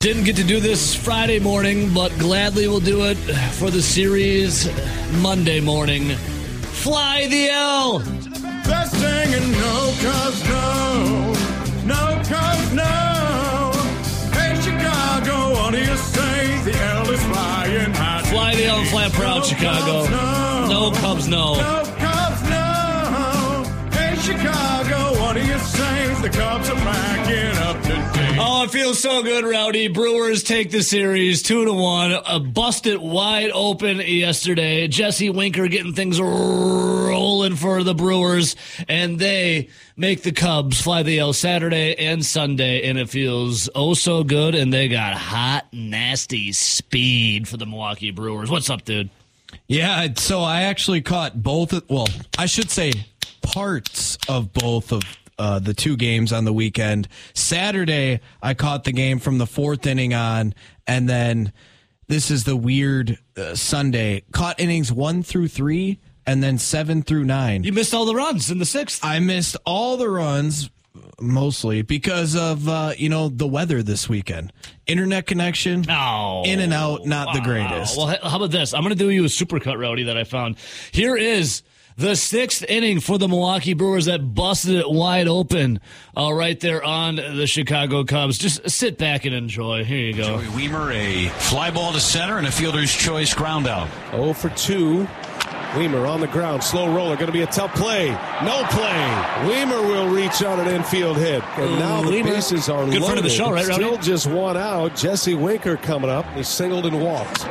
Didn't get to do this Friday morning, but gladly will do it for the series Monday morning. Fly the L! Best thing and no cause no, no cause no. Hey Chicago, what do you say? The L is flying high. Fly the L and fly proud, No Chicago. Cubs, no. No Cubs, no. No Cubs, no. Hey Chicago, what do you say? The Cubs are backing up today. Oh, it feels so good, Rowdy. Brewers take the series two to one. Uh, busted wide open yesterday. Jesse Winker getting things rolling for the Brewers, and they make the Cubs fly the L Saturday and Sunday, and it feels oh so good. And they got hot, nasty speed for the Milwaukee Brewers. What's up, dude? Yeah, so I actually caught both. Of, well, I should say parts of both of uh, the two games on the weekend. Saturday, I caught the game from the fourth inning on, and then this is the weird uh, Sunday. Caught innings one through three, and then seven through nine. You missed all the runs in the sixth. I missed all the runs mostly because of uh, you know the weather this weekend. Internet connection. Oh, In and out, not the greatest. Well, how about this? I'm going to do you a supercut, Rowdy, that I found. Here is the sixth inning for the Milwaukee Brewers that busted it wide open uh, right there on the Chicago Cubs. Just sit back and enjoy. Here you go. Joey Wiemer, a fly ball to center and a fielder's choice ground out. 0 for 2. Wiemer on the ground, slow roller, going to be a tough play. No play. Wiemer will reach on an infield hit. And now the Wiemer. bases are Good loaded. friend of the show, right, Rowdy? Still just one out. Jesse Winker coming up. He singled and walked.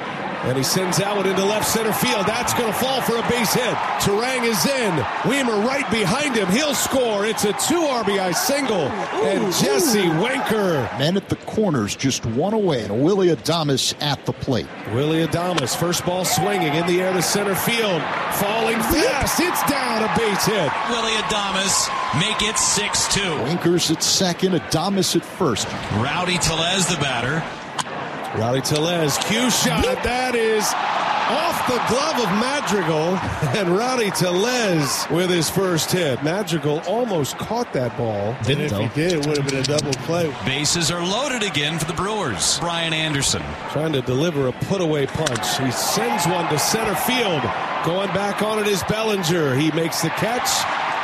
And he sends out into left center field. That's going to fall for a base hit. Turang is in. Wiemer right behind him. He'll score. It's a two RBI single. And Jesse Winker. Men at the corners, just one away, and Willy Adames at the plate. Willy Adames, first ball swinging in the air to center field. Falling fast. It's down. A base hit. Willy Adames make it 6 2. Winkers at second, Adames at first. Rowdy Tellez, the batter. Rowdy Tellez, cue shot. That is off the glove of Madrigal. And Rowdy Tellez with his first hit. Madrigal almost caught that ball. Didn't though. did, it would have been a double play. Bases are loaded again for the Brewers. Brian Anderson. Trying to deliver a put away punch. He sends one to center field. Going back on it is Bellinger. He makes the catch.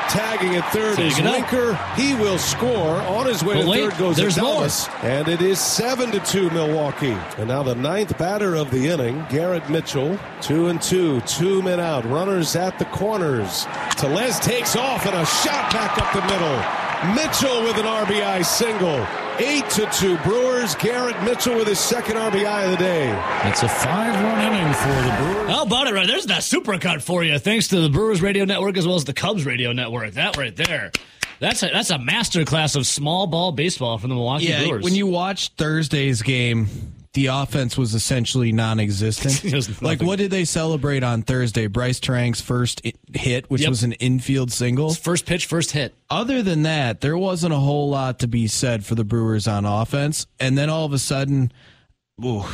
Tagging at third is Take it up. He will score. On his way But to wait, third goes there's more. And it is 7 to 2 Milwaukee. And now the ninth batter of the inning, Garrett Mitchell. Two and two, two men out. Runners at the corners. Tellez takes off and a shot back up the middle. Mitchell with an RBI single. 8 to 2 Brewers. Garrett Mitchell with his second RBI of the day. It's a five run inning for the Brewers. How about it, right? There's that supercut for you, thanks to the Brewers Radio Network as well as the Cubs Radio Network. That right there. That's a, that's a master class of small ball baseball from the Milwaukee Yeah, Brewers. when you watch Thursday's game, the offense was essentially non-existent. Like, what did they celebrate on Thursday? Brice Turang's first hit, which Yep. was an infield single. first pitch, first hit. Other than that, there wasn't a whole lot to be said for the Brewers on offense. And then all of a sudden, ooh,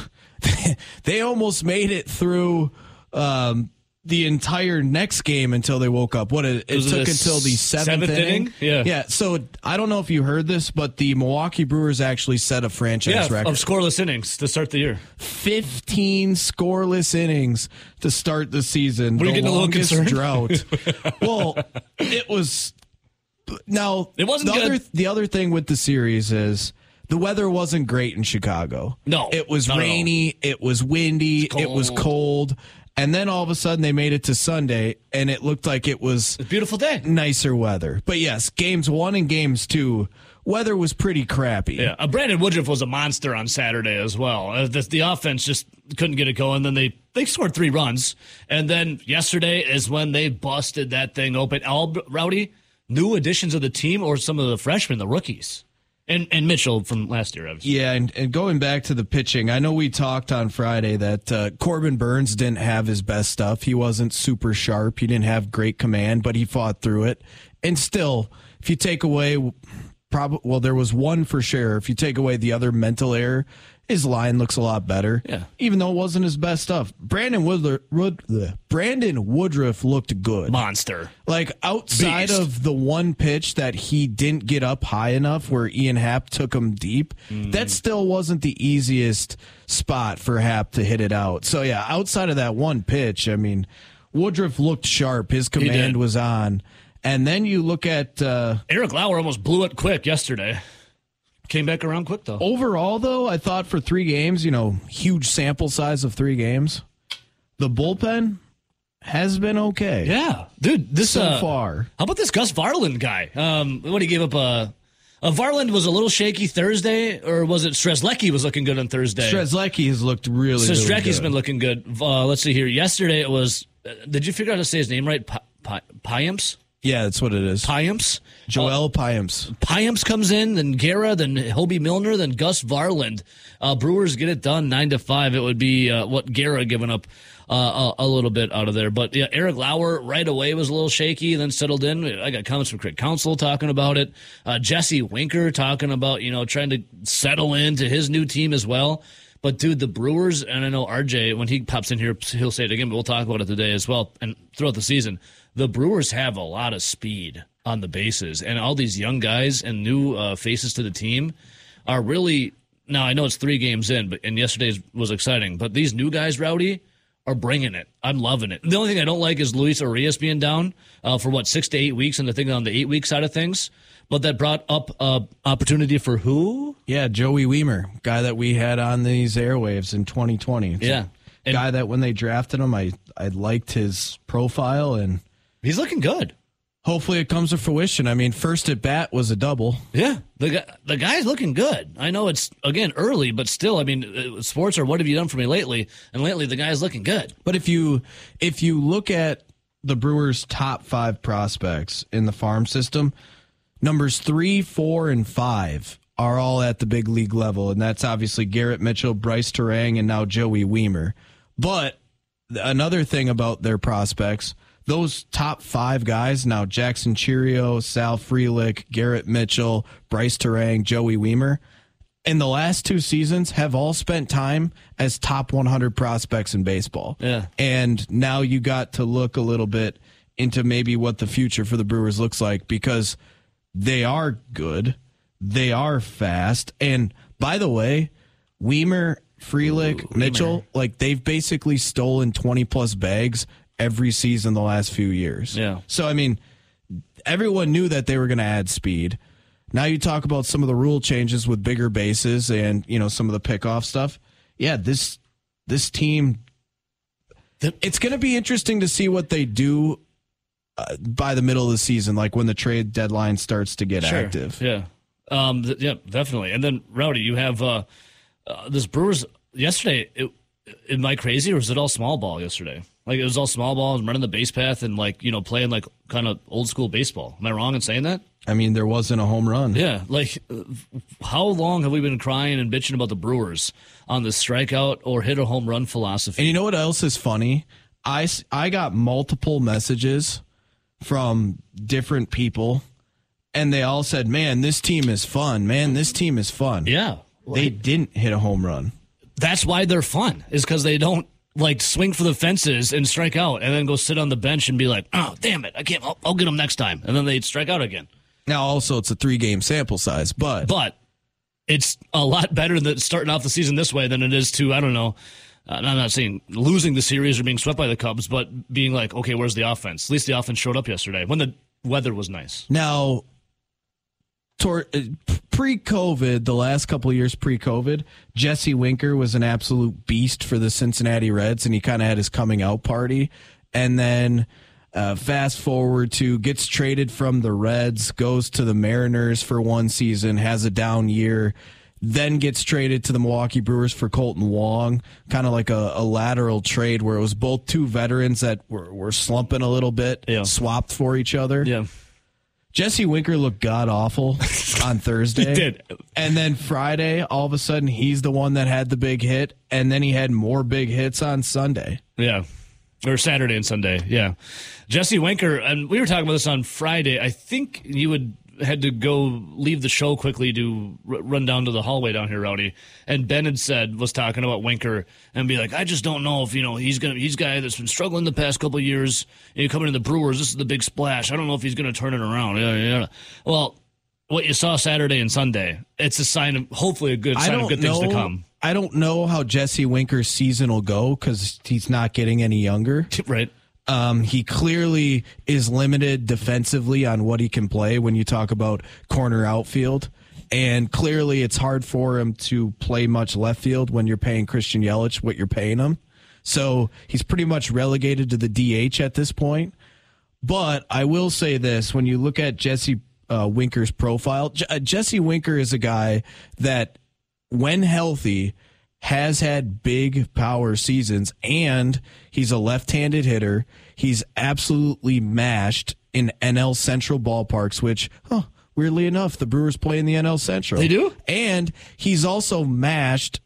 they almost made it through um, the entire next game until they woke up. What it, it took until the seventh, seventh inning? Yeah. yeah. So I don't know if you heard this, but the Milwaukee Brewers actually set a franchise Yeah, record of scoreless innings to start the year. 15 scoreless innings to start the season. Were you getting a little concerned? drought. well, it was. Now It wasn't the good. other the other thing with the series is the weather wasn't great in Chicago. No, it was not at all. rainy. It was windy. It was cold. And then all of a sudden they made it to Sunday, and it looked like it was a beautiful day. nicer weather. But yes, games one and games two, weather was pretty crappy. Yeah, uh, Brandon Woodruff was a monster on Saturday as well. Uh, the, the offense just couldn't get it going. Then they they scored three runs, and then yesterday is when they busted that thing open. All rowdy new additions of the team or some of the freshmen, the rookies, and and Mitchell from last year. Obviously. Yeah, and, and going back to the pitching, I know we talked on Friday that uh, Corbin Burnes didn't have his best stuff. He wasn't super sharp. He didn't have great command, but he fought through it. And still, if you take away probably well, there was one for sure. If you take away the other mental error, his line looks a lot better. Yeah. even though it wasn't his best stuff. Brandon Woodruff, Wood, bleh. Brandon Woodruff looked good. Monster. Like outside Beast. of the one pitch that he didn't get up high enough where Ian Happ took him deep, Mm. that still wasn't the easiest spot for Happ to hit it out. So yeah, outside of that one pitch, I mean, Woodruff looked sharp. His command was on. And then you look at uh, Eric Lauer almost blew it quick yesterday. Came back around quick though. overall though, I thought for three games, you know, huge sample size of three games, the bullpen has been okay. Yeah, dude. This So uh, far. How about this Gus Varland guy? Um, what he gave up a. Uh, Varland was a little shaky Thursday, or was it Strzelecki was looking good on Thursday? Strzelecki has looked really, So really good. been looking good. Uh, let's see here. Yesterday it was. Uh, did you figure out how to say his name right? Pi- Pi- Payamps? Yeah, that's what it is. Payamps? Joel Payamps. Payamps comes in, then Guerra, then Hoby Milner, then Gus Varland. Uh, Brewers get it done nine to five. It would be uh, what Guerra giving up uh, a, a little bit out of there, but yeah, Eric Lauer right away was a little shaky, then settled in. I got comments from Craig Counsell talking about it. Uh, Jesse Winker talking about you know trying to settle into his new team as well. But dude, the Brewers, and I know RJ when he pops in here, he'll say it again, but we'll talk about it today as well, and throughout the season. The Brewers have a lot of speed on the bases, and all these young guys and new uh, faces to the team are really. Now I know it's three games in, but and yesterday's was exciting. But these new guys, Rowdy, are bringing it. I'm loving it. The only thing I don't like is Luis Urias being down uh, for what six to eight weeks, and the thing on the eight week side of things. But that brought up uh, opportunity for who? Yeah, Joey Wiemer, guy that we had on these airwaves in 2020. It's a Yeah. And- guy that when they drafted him, I I liked his profile, and He's looking good. hopefully it comes to fruition. I mean, first at bat was a double. Yeah, the guy, the guy's looking good. I know it's again early, but still, I mean, uh, sports are what have you done for me lately? And lately, the guy's looking good. But if you if you look at the Brewers' top five prospects in the farm system, numbers three, four, and five are all at the big league level, and that's obviously Garrett Mitchell, Brice Turang, and now Joey Wiemer. But another thing about their prospects, those top five guys now Jackson Chourio, Sal Frelick, Garrett Mitchell, Brice Turang, Joey Wiemer in the last two seasons have all spent time as top 100 prospects in baseball. Yeah. And now you got to look a little bit into maybe what the future for the Brewers looks like because they are good, they are fast, and by the way, Wiemer, Frelick, Mitchell, like they've basically stolen 20 plus bags every season the last few years. Yeah. So I mean, everyone knew that they were going to add speed. Now you talk about some of the rule changes with bigger bases and you know some of the pickoff stuff. Yeah, this this team. It's going to be interesting to see what they do uh, by the middle of the season, like when the trade deadline starts to get active. Yeah, um, th- yeah, definitely. And then Rowdy, you have uh, uh, this Brewers yesterday. It, am I crazy or was it all small ball yesterday? Like it was all small ball and running the base path and like you know playing like kind of old school baseball. Am I wrong in saying that? I mean, there wasn't a home run. Yeah, like how long have we been crying and bitching about the Brewers on the strikeout or hit a home run philosophy? And you know what else is funny? I, I got multiple messages from different people, and they all said, Man, this team is fun. Man, this team is fun. yeah, They didn't hit a home run. that's why they're fun is because they don't like swing for the fences and strike out and then go sit on the bench and be like, oh damn it, I can't. I'll, I'll get them next time, and then they'd strike out again. Now, also, it's a three game sample size, but, But it's a lot better than starting off the season this way than it is to I don't know. Uh, I'm not saying losing the series or being swept by the Cubs, but being like, okay, where's the offense? At least the offense showed up yesterday when the weather was nice. now, tor- pre COVID, the last couple of years pre COVID, Jesse Winker was an absolute beast for the Cincinnati Reds, and he kind of had his coming out party. And then uh, fast forward to gets traded from the Reds, goes to the Mariners for one season, has a down year, then gets traded to the Milwaukee Brewers for Kolten Wong, kind of like a, a lateral trade where it was both two veterans that were, were slumping a little bit, Yeah. swapped for each other. Yeah. Jesse Winker looked god awful on Thursday. He did. And then Friday, all of a sudden, he's the one that had the big hit, and then he had more big hits on Sunday. Yeah. Or Saturday and Sunday. Yeah. Jesse Winker, and we were talking about this on Friday. I think you would had to go leave the show quickly to r- run down to the hallway down here, Rowdy. And Ben had said was talking about Winker and be like, I just don't know if you know he's gonna he's a guy that's been struggling the past couple of years. You know, coming to the Brewers, this is the big splash. I don't know if he's gonna turn it around. Yeah, yeah. Well, what you saw Saturday and Sunday, it's a sign of hopefully a good sign of good know. things to come. I don't know how Jesse Winker's season will go because he's not getting any younger. Right. Um, he clearly is limited defensively on what he can play when you talk about corner outfield. And clearly, it's hard for him to play much left field when you're paying Christian Yelich what you're paying him. So he's pretty much relegated to the DH at this point. But I will say this when you look at Jesse uh, Winker's profile, J- uh, Jesse Winker is a guy that, when healthy, has had big power seasons and he's a left-handed hitter. He's absolutely mashed in NL Central ballparks, which, huh, weirdly enough, the Brewers play in the NL Central. They do? And he's also mashed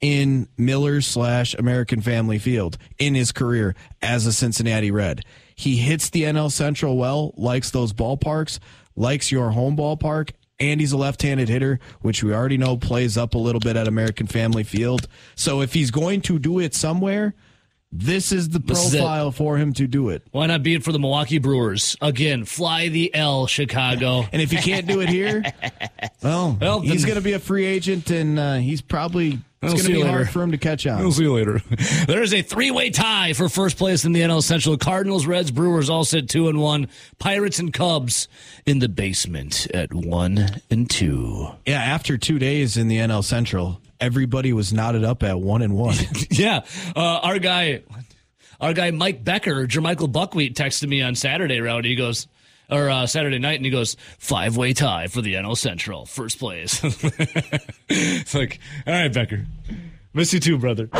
in Miller slash American Family Field in his career as a Cincinnati Red. He hits the NL Central well, likes those ballparks, likes your home ballpark, and he's a left-handed hitter, which we already know plays up a little bit at American Family Field. So if he's going to do it somewhere, this is the This is profile for him to do it. Why not be it for the Milwaukee Brewers again? Fly the L, Chicago. And if he can't do it here, well, Well, he's going to be a free agent, and uh, he's probably it's going to be hard for him to catch up. We'll see you later. There is a three-way tie for first place in the NL Central. Cardinals, Reds, Brewers all sit two and one. Pirates and Cubs in the basement at one and two. Yeah, after two days in the NL Central, everybody was knotted up at one and one. Yeah, uh, our guy, our guy Mike Becker, Jermichael Buckwheat texted me on Saturday. Rowdy, he goes. Or uh, Saturday night, and he goes five way tie for the NL Central, first place. it's like, all right, Becker, miss you too, brother.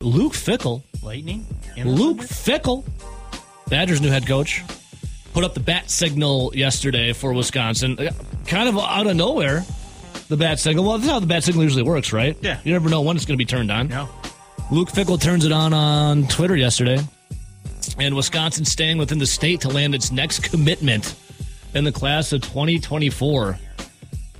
Luke Fickell Lightning? Luke Fickell, Badgers' new head coach, put up the bat signal yesterday for Wisconsin. Uh, Kind of out of nowhere, the bat signal. Well, that's how the bat signal usually works, right? Yeah. You never know when it's going to be turned on. No. Luke Fickell turns it on on Twitter yesterday. And Wisconsin staying within the state to land its next commitment in the class of 2024.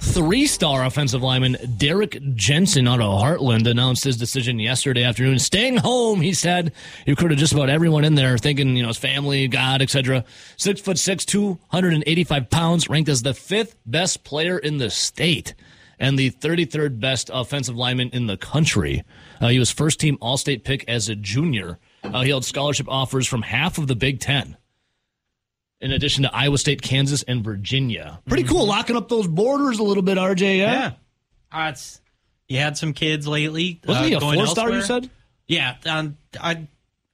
Three star offensive lineman Derek Jensen out of Hartland announced his decision yesterday afternoon. Staying home, he said. He recruited just about everyone in there, thinking, you know, his family, God, etc. Six foot six, 285 pounds, ranked as the fifth best player in the state and the 33rd best offensive lineman in the country. Uh, he was first team All State pick as a junior. Uh, he held scholarship offers from half of the Big Ten in addition to Iowa State, Kansas, and Virginia. Pretty cool, locking up those borders a little bit, RJ. Yeah, Yeah. Uh, you had some kids lately. wasn't uh, he a four star? You said. Yeah. Um, I,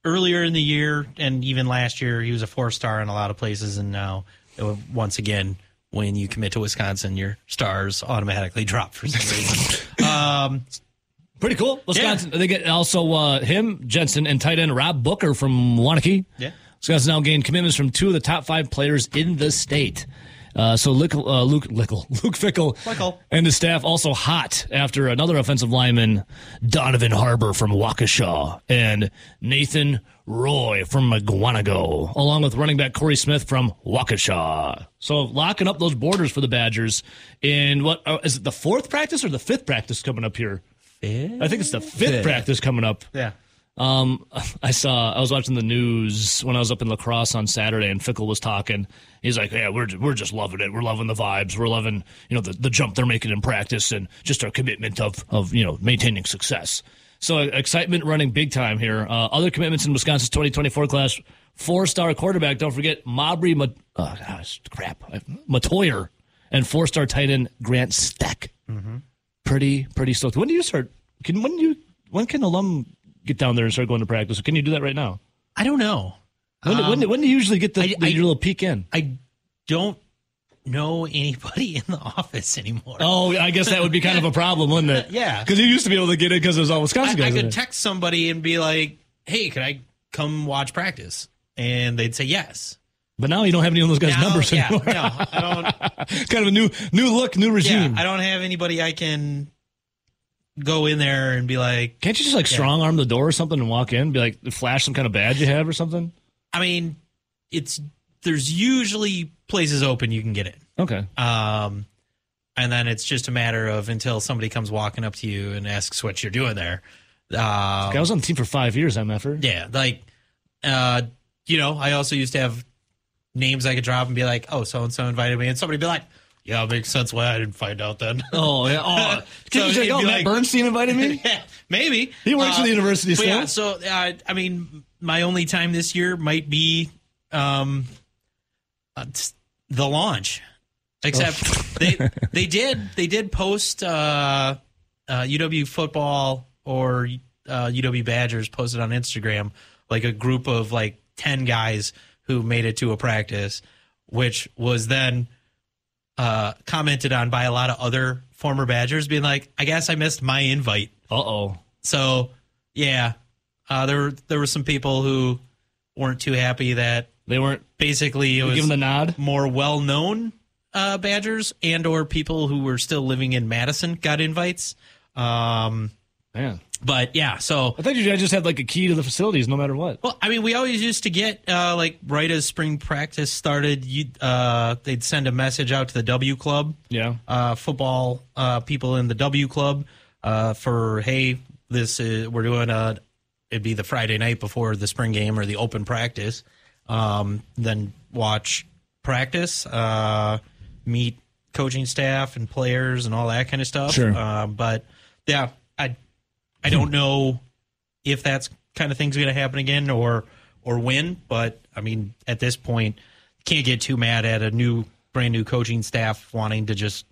earlier in the year and even last year, he was a four star in a lot of places. And now, uh, once again, when you commit to Wisconsin, your stars automatically drop for some reason. um, Pretty cool. Wisconsin. They get also uh, him, Jensen, and tight end Rob Booker from Waunakee. Yeah. Wisconsin now gained commitments from two of the top five players in the state. Uh, so Luke, uh, Luke, Lickle, Luke Fickell, Fickell. and his staff also hot after another offensive lineman, Donovan Harbor from Waukesha, and Nathan Roy from Mukwonago, along with running back Corey Smith from Waukesha. So locking up those borders for the Badgers in what uh, it the fourth practice or the fifth practice coming up here? I think it's the fifth, Fifth. practice coming up. yeah. Um, I saw I was watching the news when I was up in Lacrosse on Saturday, and Fickell was talking. He's like, "Yeah, we're we're just loving it. We're loving the vibes. We're loving you know the the jump they're making in practice, and just our commitment of of you know maintaining success." So excitement running big time here. Uh, other commitments in Wisconsin's 2024 class: four star quarterback. Don't forget Mabrey Mat- uh, gosh, crap Mettauer, and four star tight end Grant Stec. Pretty pretty stoked. When do you start? Can when you when can alum get down there and start going to practice? Can you do that right now? I don't know. When, do- when, um, when do you usually get the, I- the I- little peek in? I don't know anybody in the office anymore. Oh, I guess that would be kind of a problem, wouldn't it? Yeah. because you used to be able to get it because there's all Wisconsin I guys. in could it. text somebody and be like, "Hey, can I come watch practice?" And they'd say yes. But now you don't have any of those guys' Now- numbers yeah, anymore. no, I don't. kind of a new new look, new regime. Yeah. I don't have anybody I can go in there and be like. Can't you just like strong arm the door or something and walk in? Be like, flash some kind of badge you have or something. I mean, it's there's usually places open you can get in. Okay. Um, and then it's just a matter of until somebody comes walking up to you and asks what you're doing there. Uh, I was on the team for five years, I'm MFer. yeah, like, uh, you know, I also used to have names I could drop and be like, oh, so and so invited me, and somebody be like, yeah, it makes sense why I didn't find out then. Oh, yeah. Oh, So you it'd oh, Matt like- Bernstein invited me? yeah, maybe He works for the university but Yeah, so uh, I mean, my only time this year might be um, uh, the launch. Except Oh. they they did they did post uh, uh, UW football or uh, UW Badgers posted on Instagram like a group of like ten guys who made it to a practice, which was then uh, commented on by a lot of other former Badgers, being like, "I guess I missed my invite." Uh oh. So yeah, uh, there were there were some people who weren't too happy that They weren't basically it was giving the nod? more well known uh, Badgers and or people who were still living in Madison got invites. Um, Man. but yeah, so I thought you guys just had like a key to the facilities no matter what. well, I mean, we always used to get uh, like right as spring practice started, you uh, they'd send a message out to the W Club. Yeah. uh, football uh, people in the W Club uh, for hey, this is we're doing a it'd be the Friday night before the spring game or the open practice. Um, then watch practice, uh, meet coaching staff and players and all that kind of stuff. Sure. But yeah, I I don't know if that's kind of thing's going to happen again or or when. But I mean, at this point, can't get too mad at a new brand new coaching staff wanting to just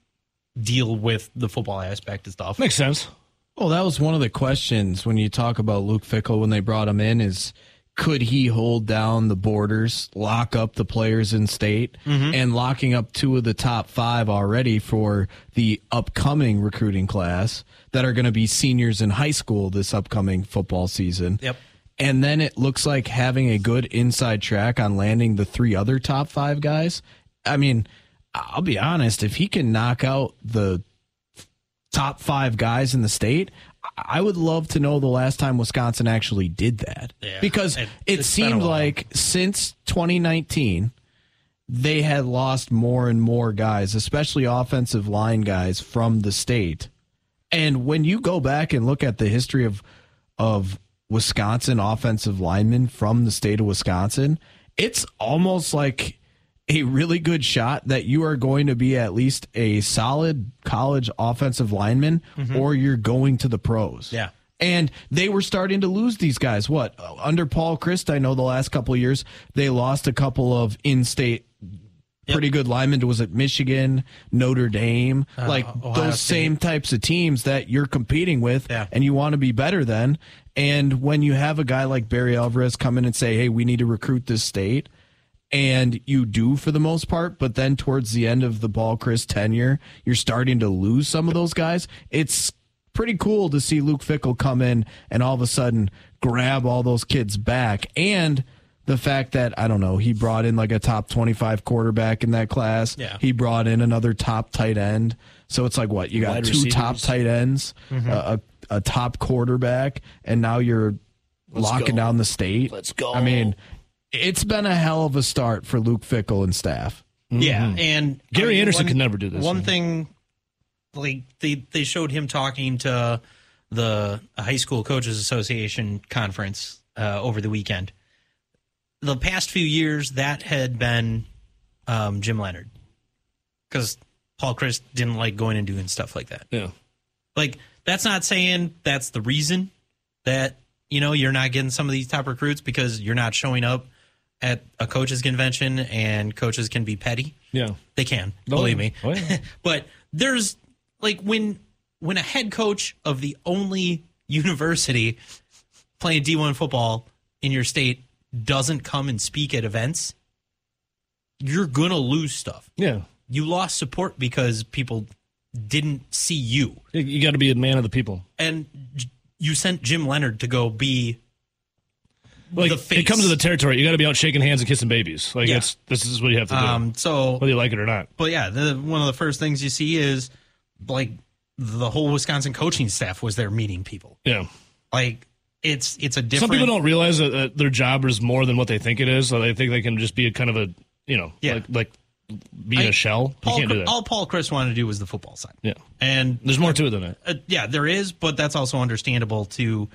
deal with the football aspect and stuff. Makes sense. Well, that was one of the questions when you talk about Luke Fickell when they brought him in is could he hold down the borders, lock up the players in state, mm-hmm. and locking up two of the top five already for the upcoming recruiting class that are going to be seniors in high school this upcoming football season. Yep. And then it looks like having a good inside track on landing the three other top five guys. I mean, I'll be honest, if he can knock out the top five guys in the state, I would love to know the last time Wisconsin actually did that. Yeah. because It- it, it's been a seemed like since 2019, they had lost more and more guys, especially offensive line guys from the state. And when you go back and look at the history of of Wisconsin offensive linemen from the state of Wisconsin, it's almost like a really good shot that you are going to be at least a solid college offensive lineman mm-hmm. or you're going to the pros. Yeah. And they were starting to lose these guys. What? Under Paul Chryst, I know the last couple of years, they lost a couple of in state pretty good linemen. Was it Michigan, Notre Dame? Uh, like Ohio those State. same types of teams that you're competing with Yeah. and you want to be better than. And when you have a guy like Barry Alvarez come in and say, hey, we need to recruit this state, and you do for the most part, but then towards the end of the Paul Chryst tenure, you're starting to lose some of those guys. It's pretty cool to see Luke Fickell come in and all of a sudden grab all those kids back. And the fact that, I don't know, he brought in like a top 25 quarterback in that class. Yeah. He brought in another top tight end. So it's like what? You got Wide two receivers. top tight ends, mm-hmm. a, a, a top quarterback, and now you're locking go. down the state. Let's go. I mean, it's been a hell of a start for Luke Fickell and staff. Yeah, and Gary I mean, Andersen one- could never do this. One thing, like they they showed him talking to the high school coaches association conference uh, over the weekend. The past few years, that had been um, Jim Leonhard, because Paul Chryst didn't like going and doing stuff like that. Yeah. Like that's not saying that's the reason that you know you're not getting some of these top recruits because you're not showing up at a coaches convention and coaches can be petty. Yeah. They can, Oh, believe me. Oh, yeah. but there's like when when a head coach of the only university playing D1 football in your state doesn't come and speak at events, you're going to lose stuff. Yeah. You lost support because people didn't see you. You- You got to be a man of the people. And you sent Jim Leonhard to go be Like the face. it comes to the territory, you got to be out shaking hands and kissing babies. Like Yeah. it's this is what you have to do, um so whether you like it or not. But yeah, the, one of the first things you see is like the whole Wisconsin coaching staff was there meeting people. Yeah. Like it's it's a different. Some people don't realize that, that their job is more than what they think it is. So they think they can just be a kind of a you know, Yeah. like like being I- a shell. Paul, you can't do that. All Paul Chryst wanted to do was the football side. yeah, And there's more to it than that. uh, yeah, there is, but that's also understandable to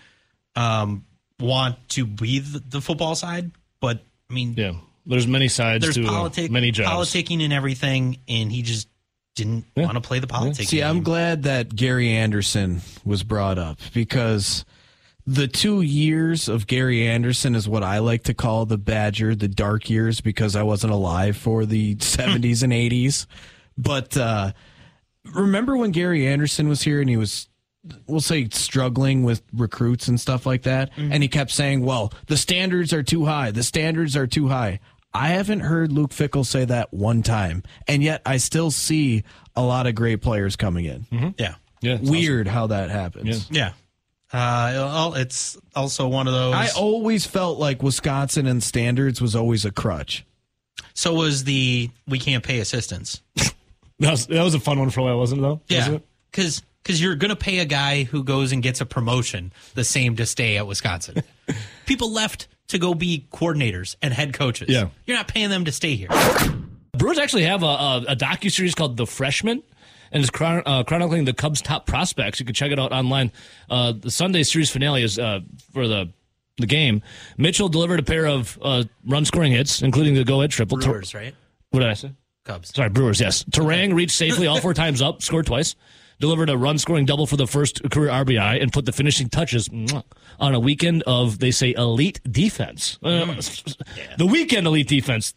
um, want to be the, the football side. But I mean, Yeah, there's many sides there's to uh, politic, many jobs. politicking and everything, and he just didn't want to play the politics. See, I'm glad that Gary Andersen was brought up because the two years of Gary Andersen is what I like to call the Badger, the dark years, because I wasn't alive for the 70s and 80s. But uh, remember when Gary Andersen was here and he was, we'll say, struggling with recruits and stuff like that? And he kept saying, well, the standards are too high. The standards are too high. I haven't heard Luke Fickell say that one time. And yet I still see a lot of great players coming in. yeah, yeah, it's Weird how that happens. yeah. Uh, it's also one of those. I always felt like Wisconsin and standards was always a crutch. so was the we can't pay assistants. awesome. That was, that was a fun one for a while, wasn't it? Though, Yeah, Wasn't it? Because because you're gonna pay a guy who goes and gets a promotion the same to stay at Wisconsin. People left to go be coordinators and head coaches. Yeah. you're not paying them to stay here. Brewers actually have a, a, a docu series called The Freshman, and it's chron- uh, chronicling the Cubs' top prospects. You can check it out online. Uh, the Sunday series finale is uh, for the the game. Mitchell delivered a pair of uh, run scoring hits, including the go ahead triple. Brewers, right? what did I say? Cubs. Sorry, Brewers. Yes, Turang reached safely all four times up, scored twice, delivered a run scoring double for the first career RBI, and put the finishing touches on a weekend of they say elite defense. Uh, The weekend elite defense.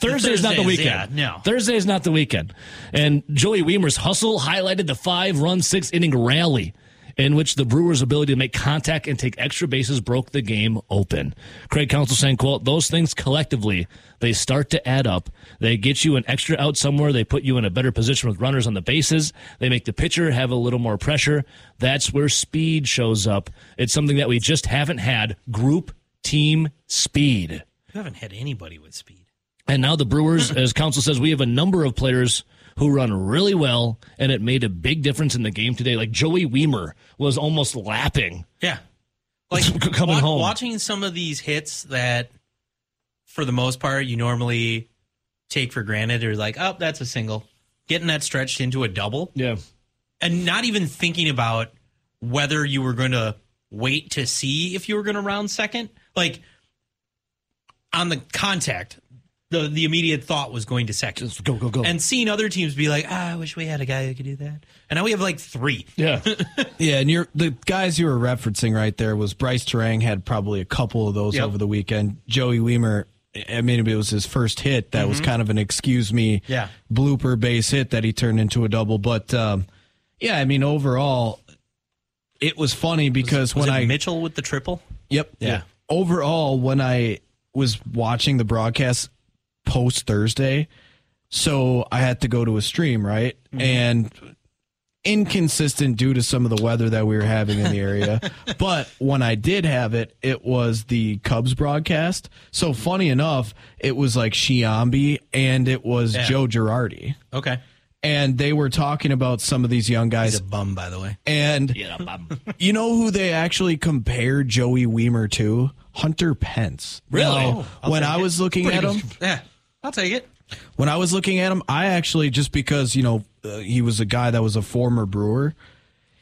Thursday is not the weekend. yeah, no. Thursday is not the weekend. And Joey Wiemer's hustle highlighted the five run six inning rally in which the Brewers' ability to make contact and take extra bases broke the game open. Craig Counsell saying, quote, those things collectively, they start to add up. They get you an extra out somewhere. They put you in a better position with runners on the bases. They make the pitcher have a little more pressure. That's where speed shows up. It's something that we just haven't had. Group team speed. You haven't had anybody with speed. And now the Brewers, as Counsell says, we have a number of players who run really well, and it made a big difference in the game today. Like Joey Wiemer was almost lapping. Yeah. Like Coming home. watching some of these hits that, for the most part, you normally take for granted or like, oh, that's a single. Getting that stretched into a double Yeah. and not even thinking about whether you were going to wait to see if you were going to round second. Like on the contact, the the immediate thought was going to second. Just go, go, go. And seeing other teams be like, ah, I wish we had a guy who could do that. And now we have like three. yeah. Yeah, and you're the guys you were referencing right there was Brice Turang had probably a couple of those Yep. over the weekend. Joey Wiemer, I mean, it was his first hit. That was kind of an excuse me Mm-hmm. Yeah. blooper base hit that he turned into a double. But um, yeah, I mean, overall, it was funny because Was when it I Mitchell with the triple? Yep. Yeah. Overall, when I was watching the broadcast post Thursday, so I had to go to a stream, right? Mm-hmm. And inconsistent due to some of the weather that we were having in the area. but when I did have it, it was the Cubs broadcast. So funny enough, it was like Sciambi and it was Yeah. Joe Girardi. Okay. And they were talking about some of these young guys. He's a bum, by the way. And you know who they actually compared Joey Wiemer to? Hunter Pence. Really? Now, I'll when I it. was looking at him, Yeah, I'll take it. when I was looking at him, I actually just because you know uh, he was a guy that was a former Brewer,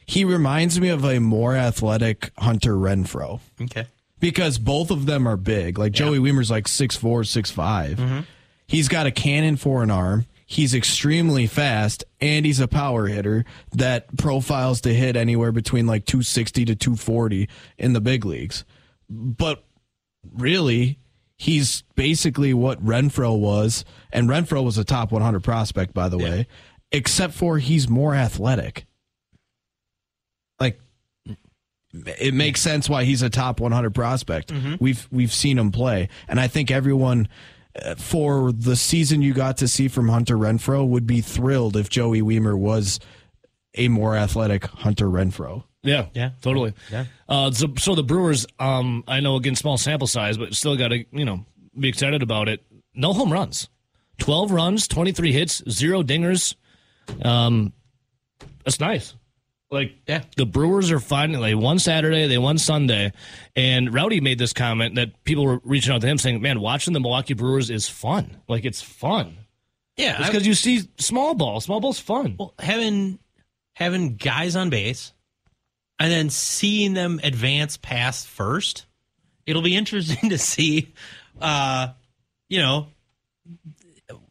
he reminds me of a more athletic Hunter Renfroe Okay. because both of them are big. Like Joey Wiemer's like six four, six He's got a cannon for an arm. He's extremely fast, and he's a power hitter that profiles to hit anywhere between like 260 to 240 in the big leagues. But really, he's basically what Renfroe was, and Renfroe was a top 100 prospect, by the way, except for he's more athletic. Like, it makes sense why he's a top 100 prospect. We've we've seen him play, and I think everyone uh, for the season you got to see from Hunter Renfroe would be thrilled if Joey Wiemer was a more athletic Hunter Renfroe. Yeah, Yeah. totally. Yeah. Uh, so, so the Brewers, um, I know again small sample size, but still got to you know be excited about it. No home runs, twelve runs, twenty three hits, zero dingers. Um, that's nice. Like Yeah. the Brewers are finding they won Saturday, they won Sunday, and Rowdy made this comment that people were reaching out to him saying, "Man, watching the Milwaukee Brewers is fun. Like it's fun. Yeah, because you see small ball. Small ball's fun. well, having having guys on base and then seeing them advance past first, it'll be interesting to see. Uh, you know,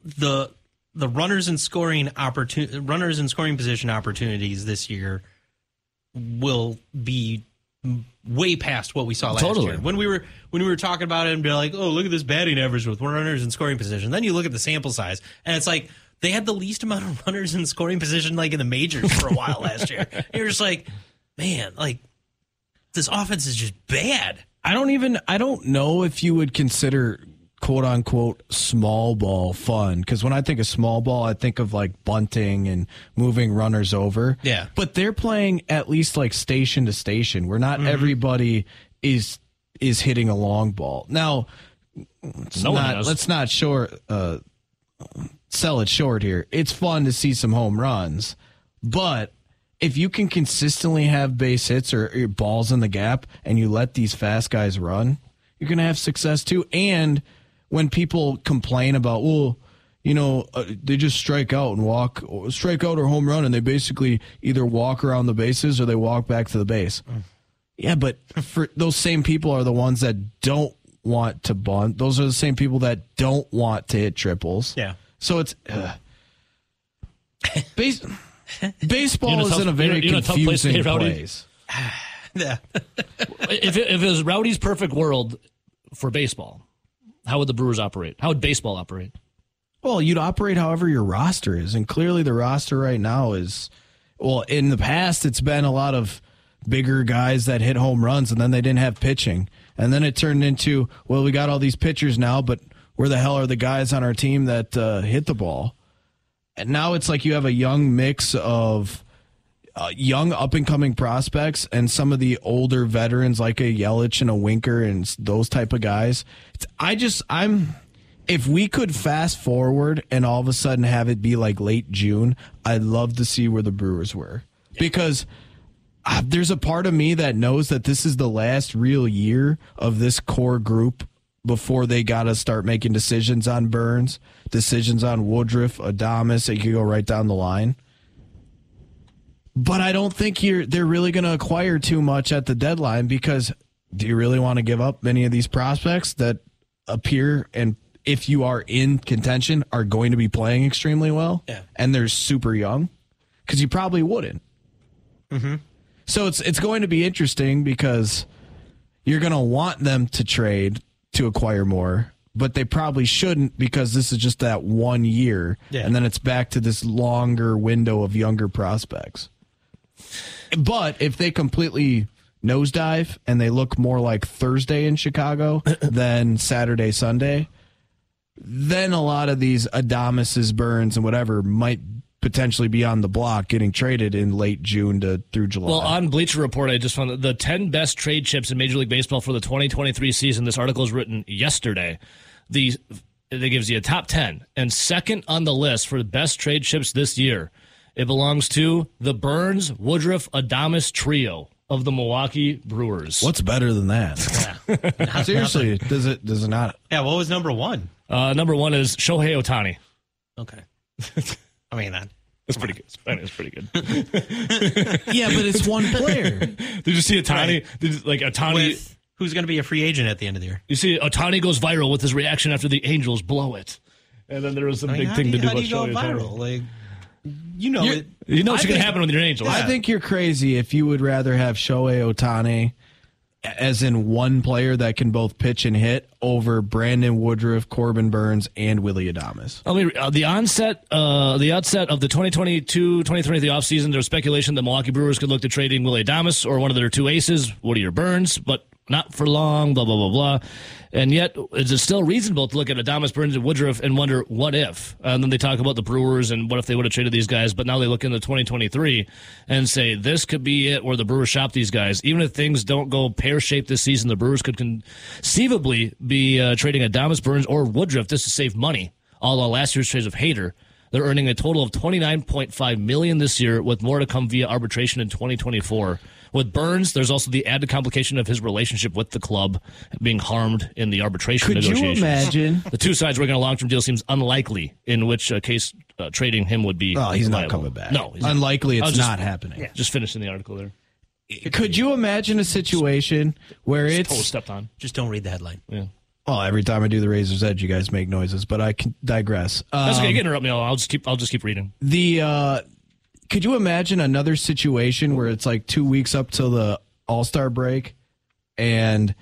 the the runners in scoring opportunity runners in scoring position opportunities this year will be way past what we saw last Totally. year. When we were when we were talking about it and be like, "Oh, look at this batting average with runners in scoring position." Then you look at the sample size and it's like they had the least amount of runners in scoring position like in the majors for a while last year. You're just like, "Man, like this offense is just bad." I don't even I don't know if you would consider quote unquote small ball fun because when I think of small ball, I think of like bunting and moving runners over. Yeah. but they're playing at least like station to station, where Mm-hmm. not everybody is is hitting a long ball. Now, let's No not let's not short uh, sell it short here. It's fun to see some home runs, but if you can consistently have base hits or, or balls in the gap and you let these fast guys run, you're going to have success too. And when people complain about, well, you know, uh, they just strike out and walk, strike out or home run, and they basically either walk around the bases or they walk back to the base. Yeah, but for those same people are the ones that don't want to bunt. Those are the same people that don't want to hit triples. Yeah. So it's uh, base, baseball You know, is tough- in a very you know, tough place to confusing place. Yeah. if it, if it was Rowdy's perfect world for baseball, how would the Brewers operate? How would baseball operate? Well, you'd operate however your roster is, and clearly the roster right now is well. In the past, it's been a lot of bigger guys that hit home runs, and then they didn't have pitching, and then it turned into well, we got all these pitchers now, but where the hell are the guys on our team that uh, hit the ball? And now it's like you have a young mix of uh, young up and coming prospects and some of the older veterans like a Yelich and a Winker and those type of guys. It's, I just I'm if we could fast forward and all of a sudden have it be like late June, I'd love to see where the Brewers were because uh, there's a part of me that knows that this is the last real year of this core group before they got to start making decisions on Burnes, decisions on Woodruff, Adames. It could go right down the line. But I don't think you're they're really going to acquire too much at the deadline because do you really want to give up many of these prospects that appear and if you are in contention are going to be playing extremely well Yeah. and they're super young because you probably wouldn't. Mm-hmm. So it's it's going to be interesting because you're going to want them to trade to acquire more, but they probably shouldn't because this is just that one year, Yeah. and then it's back to this longer window of younger prospects. But if they completely nosedive and they look more like Thursday in Chicago than Saturday Sunday, then a lot of these Adameses, Burnes, and whatever might potentially be on the block getting traded in late June to through July. Well, on Bleacher Report, I just found that the 10 best trade chips in Major League Baseball for the 2023 season. This article is written yesterday. The it gives you a top 10, and second on the list for the best trade chips this year, it belongs to the Burnes Woodruff Adames trio of the Milwaukee Brewers. What's better than that? Seriously, does it does it not? Yeah, what was number one? Uh, number one is Shohei Ohtani. Okay. I mean that. That's pretty good. I mean, it's pretty good. Yeah, but it's one player. Did you see Ohtani? Did, like Ohtani. With who's going to be a free agent at the end of the year? You see, Ohtani goes viral with his reaction after the Angels blow it, and then there was some I mean, big thing do to do how do you go about Shohei viral? Like, you know it. You know what's going to happen with your Angels. I think you're crazy if you would rather have Shohei Ohtani as in one player that can both pitch and hit over Brandon Woodruff, Corbin Burnes, and Willy Adames. I mean, uh, the onset, uh, the outset of the 2022-2023 offseason, there was speculation that Milwaukee Brewers could look to trading Willy Adames or one of their two aces, Woody or Burnes, but not for long, blah, blah, blah, blah. And yet, is it still reasonable to look at Adames, Burnes, and Woodruff and wonder, what if? And then they talk about the Brewers and what if they would have traded these guys, but now they look into 2023 and say, this could be it where the Brewers shop these guys. Even if things don't go pear-shaped this season, the Brewers could conceivably be uh, trading Adames, Burnes, or Woodruff just to save money, all last year's trades of Hater. They're earning a total of 29.5 million this year, with more to come via arbitration in 2024. With Burnes, there's also the added complication of his relationship with the club being harmed in the arbitration Could you imagine? The two sides working on a long-term deal seems unlikely. In which uh, case, uh, trading him would be. Oh, he's not coming back. No, he's not. unlikely. I It's just- not happening. Just finishing the article there. Could you imagine a situation where Toe it's stepped on. Just don't read the headline. Yeah. well? Every time I do the Razor's Edge, you guys make noises, but I can digress. That's okay. Um, You can interrupt me. I'll I'll just keep. I'll just keep reading. the uh could you imagine another situation where it's like two weeks up till the all-star break and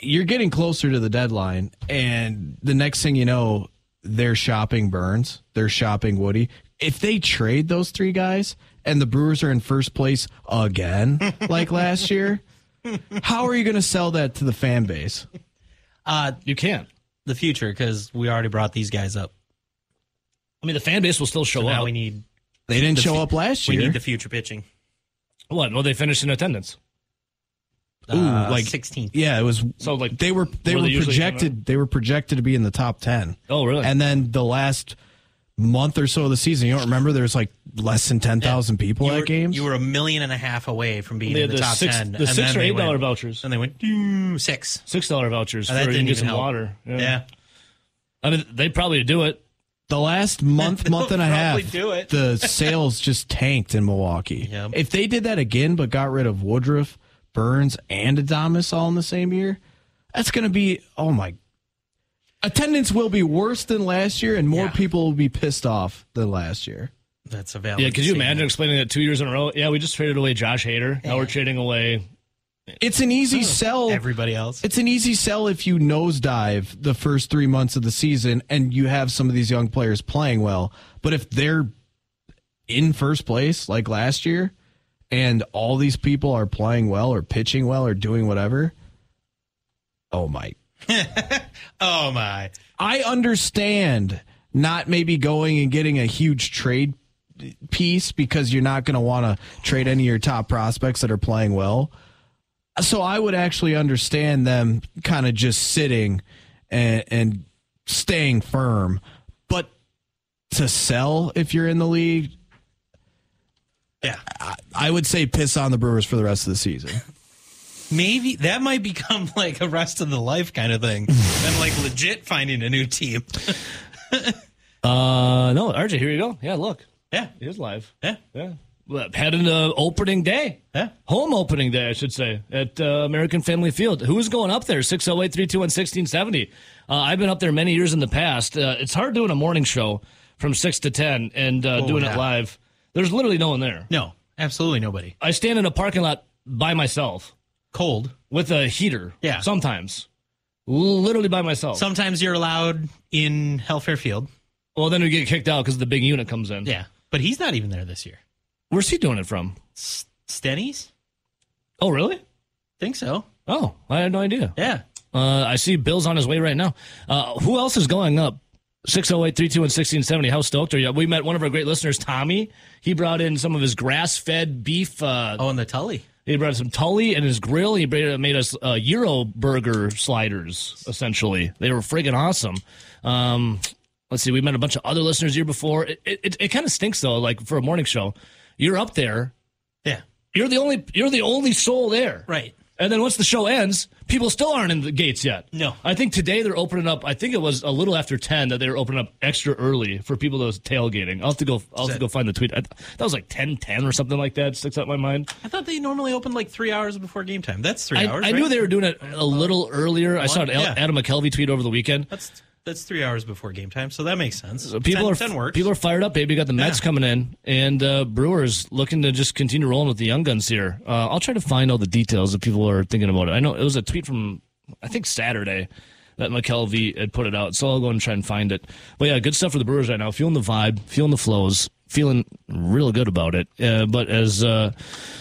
you're getting closer to the deadline and the next thing you know they're shopping burns they're shopping woody if they trade those three guys and the brewers are in first place again like last year how are you going to sell that to the fan base Uh, You can't. the future, because we already brought these guys up. I mean, the fan base will still show So now up. we need they didn't the show fu- up last year. we need the future pitching. what? Well, they finished in attendance. Ooh, Uh, like 16th. yeah it was So like they were they Were were they projected they were projected to be in the top 10 Oh, really? and then the last month or so of the season you don't remember there's like less than 10,000 people You at were, games you were a million and a half away from being They in the, the top ten. the and six then or eight dollar vouchers. And they went "Doo, six. six dollar vouchers And for that you can didn't get even some help. water. Yeah. I mean, they probably do it. The last month month and a half do it. the sales just tanked in Milwaukee Yep. if they did that again but got rid of Woodruff Burnes and Adames all in the same year that's going to be oh my attendance will be worse than last year and more Yeah. people will be pissed off than last year That's a valid. Yeah, could you imagine explaining that two years in a row? Yeah, we just traded away Josh Hader. Now we're trading away. It's an easy oh, sell everybody else? It's an easy sell if you nosedive the first three months of the season and you have some of these young players playing well. But if they're in first place like last year and all these people are playing well or pitching well or doing whatever, oh my. oh my! I understand not maybe going and getting a huge trade piece because you're not going to want to trade any of your top prospects that are playing well. So I would actually understand them kind of just sitting and, and staying firm. But to sell if you're in the league, Yeah, I would say piss on the Brewers for the rest of the season. maybe that might become like a rest of the life kind of thing, and like legit finding a new team. Uh, no, RJ, here you go. Yeah, look, Yeah, it is live. yeah, Yeah, well, heading to opening day. yeah. Home opening day, I should say, at uh, American Family Field. Who's going up there? 608 321 1670. Uh, I've been up there many years in the past. Uh, it's hard doing a morning show from 6 to 10 and uh, Oh, doing yeah. it live. There's literally no one there. No, absolutely nobody. I stand in a parking lot by myself Cold. with a heater. Yeah. Sometimes. Literally by myself. Sometimes you're allowed in Helfaer Field. well, then we get kicked out because the big unit comes in. Yeah, but he's not even there this year. Where's he doing it from? Stenny's? Oh, really? Think so. Oh, I had no idea. Yeah. Uh, I see Bill's on his way right now. Uh, who else is going up? 608 32 and 1670. How stoked are you? We met one of our great listeners, Tommy. He brought in some of his grass fed beef. Uh, Oh, and the Tully. He brought some Tully and his grill. He made us uh, Euro burger sliders, essentially. They were friggin' awesome. Um, let's see, we met a bunch of other listeners year before. It, it, it kind of stinks, though, like for a morning show. You're up there. Yeah. You're the only you're the only soul there. Right. And then once the show ends, people still aren't in the gates yet. No. I think today they're opening up. I think it was a little after ten that they were opening up extra early for people that was tailgating. I'll have to go. I'll have to go find the tweet. I, that was like ten ten or something like that. Sticks out in my mind. I thought they normally opened like three hours before game time. That's three I, hours. I right? knew they were doing it a little earlier. I saw an Yeah. Adam McCalvy tweet over the weekend. That's that's three hours before game time, so that makes sense. So people ten, are 10 works. people are fired up, baby. You Got the Mets Yeah. coming in, and uh, Brewers looking to just continue rolling with the young guns here. Uh, I'll try to find all the details if people are thinking about it. I know it was a tweet from I think Saturday that McCalvy had put it out, so I'll go and try and find it. But yeah, good stuff for the Brewers right now. Feeling the vibe, feeling the flows, feeling real good about it. Uh, but as uh,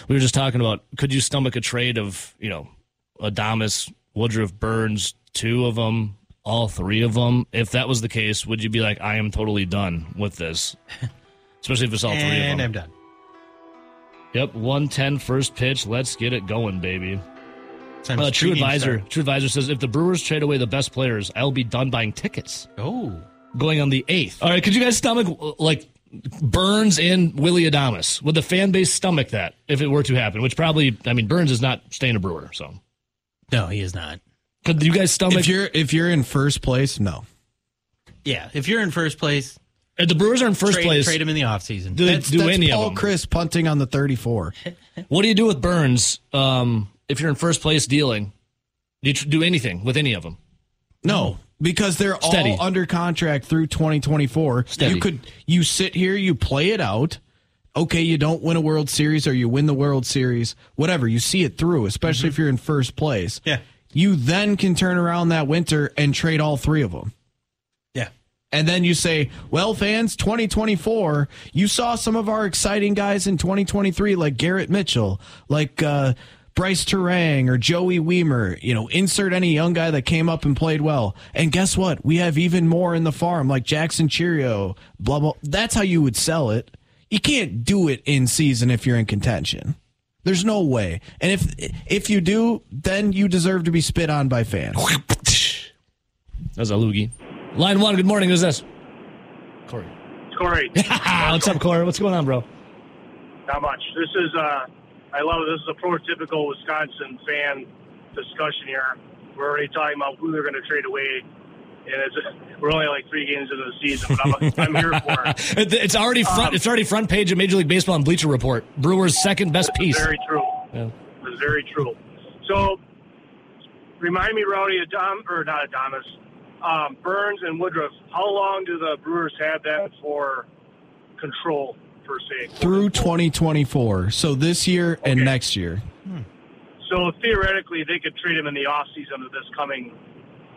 we were just talking about, could you stomach a trade of you know Adames, Woodruff, Burnes, two of them? All three of them. If that was the case, would you be like, I am totally done with this? Especially if it's all three of them. and. I'm done. Yep, 110 first pitch. Let's get it going, baby. Uh, True Advisor. True Advisor says if the Brewers trade away the best players, I'll be done buying tickets. Oh, going on the 8th. All right, could you guys stomach like Burnes and Willy Adames? Would the fan base stomach that if it were to happen? Which probably, I mean, Burnes is not staying a Brewer, so No, he is not. Could you guys stomach? If you're if you're in first place, no. Yeah, if you're in first place, if the Brewers are in first trade, place, trade him in the offseason. do That's, do that's any Paul of them? Chris punting on the 34. What do you do with Burnes um, if you're in first place dealing? Do you tr- do anything with any of them? No, because they're Steady. all under contract through 2024. Steady. You could you sit here, you play it out. Okay, you don't win a World Series or you win the World Series, whatever. You see it through, especially if you're in first place. Yeah. You then can turn around that winter and trade all three of them. yeah. And then you say, well, fans, 2024, you saw some of our exciting guys in 2023, like Garrett Mitchell, like uh, Brice Turang or Joey Wiemer. You know, insert any young guy that came up and played well. And guess what? We have even more in the farm, like Jackson Chourio, blah, blah. That's how you would sell it. You can't do it in season if you're in contention. There's no way. And if if you do, then you deserve to be spit on by fans. That's a loogie. Line one. Good morning. Who's this? Corey. Corey, What's up, Corey? What's going on, bro? not much. This is uh, I love it. This is a prototypical Wisconsin fan discussion here. We're already talking about who they're going to trade away, and it's we're only like three games into the season, but I'm, I'm here for it. It- It's already front. Um, it's already front page of Major League Baseball and Bleacher Report. Brewers' second best piece. Very true. Yeah. It's very true. So, remind me, Rowdy, Adam or not Adonis, um, Burnes and Woodruff. How long do the Brewers have that for control per se? Through 2024. So this year and next year. So theoretically, they could trade him in the off season of this coming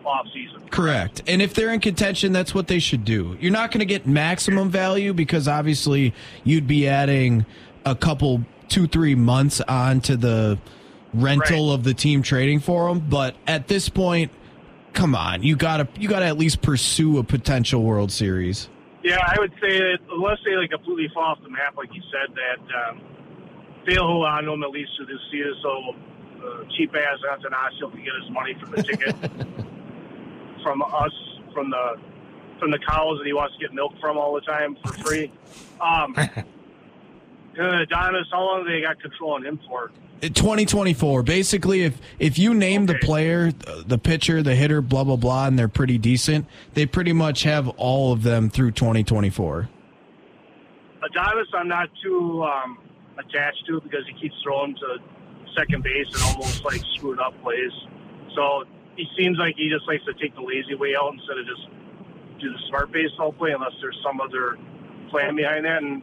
off season. Correct. And if they're in contention, that's what they should do. You're not going to get maximum value because obviously you'd be adding a couple, two, three months on to the rental Right. of the team trading for them. But at this point, come on, you gotta you gotta at least pursue a potential World Series. Yeah, I would say that unless they like completely fall off the map, like you said, that um, they'll hold on to him at least through this season. So uh, cheap ass Attanasio can get his money from the ticket from us, from the from the cows that he wants to get milk from all the time for free. Um, Adonis, how long they got control on him for? 2024. Basically, if if you name the player, the pitcher, the hitter, blah blah blah, and they're pretty decent, they pretty much have all of them through 2024. Adonis, I'm not too um, attached to because he keeps throwing to second base and almost like screwed up plays. So he seems like he just likes to take the lazy way out instead of just do the smart baseball play, unless there's some other plan behind that. And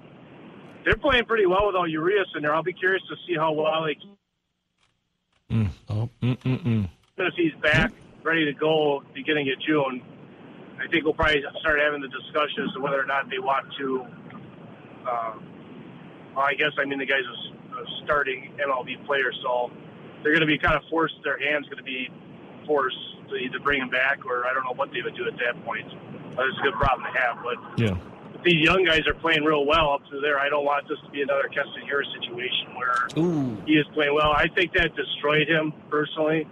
they're playing pretty well without Urias in there. I'll be curious to see how well they. Mm. Oh, mm-mm-mm. If he's back, ready to go, beginning of June, I think we'll probably start having the discussion as to whether or not they want to. Uh, well, I guess I mean the guy's a starting MLB player, so they're going to be kind of forced. Their hands going to be forced to either bring him back, or I don't know what they would do at that point. But it's a good problem to have. But Yeah. these young guys are playing real well up through there, I don't want this to be another Keston situation where he is playing well. I think that destroyed him personally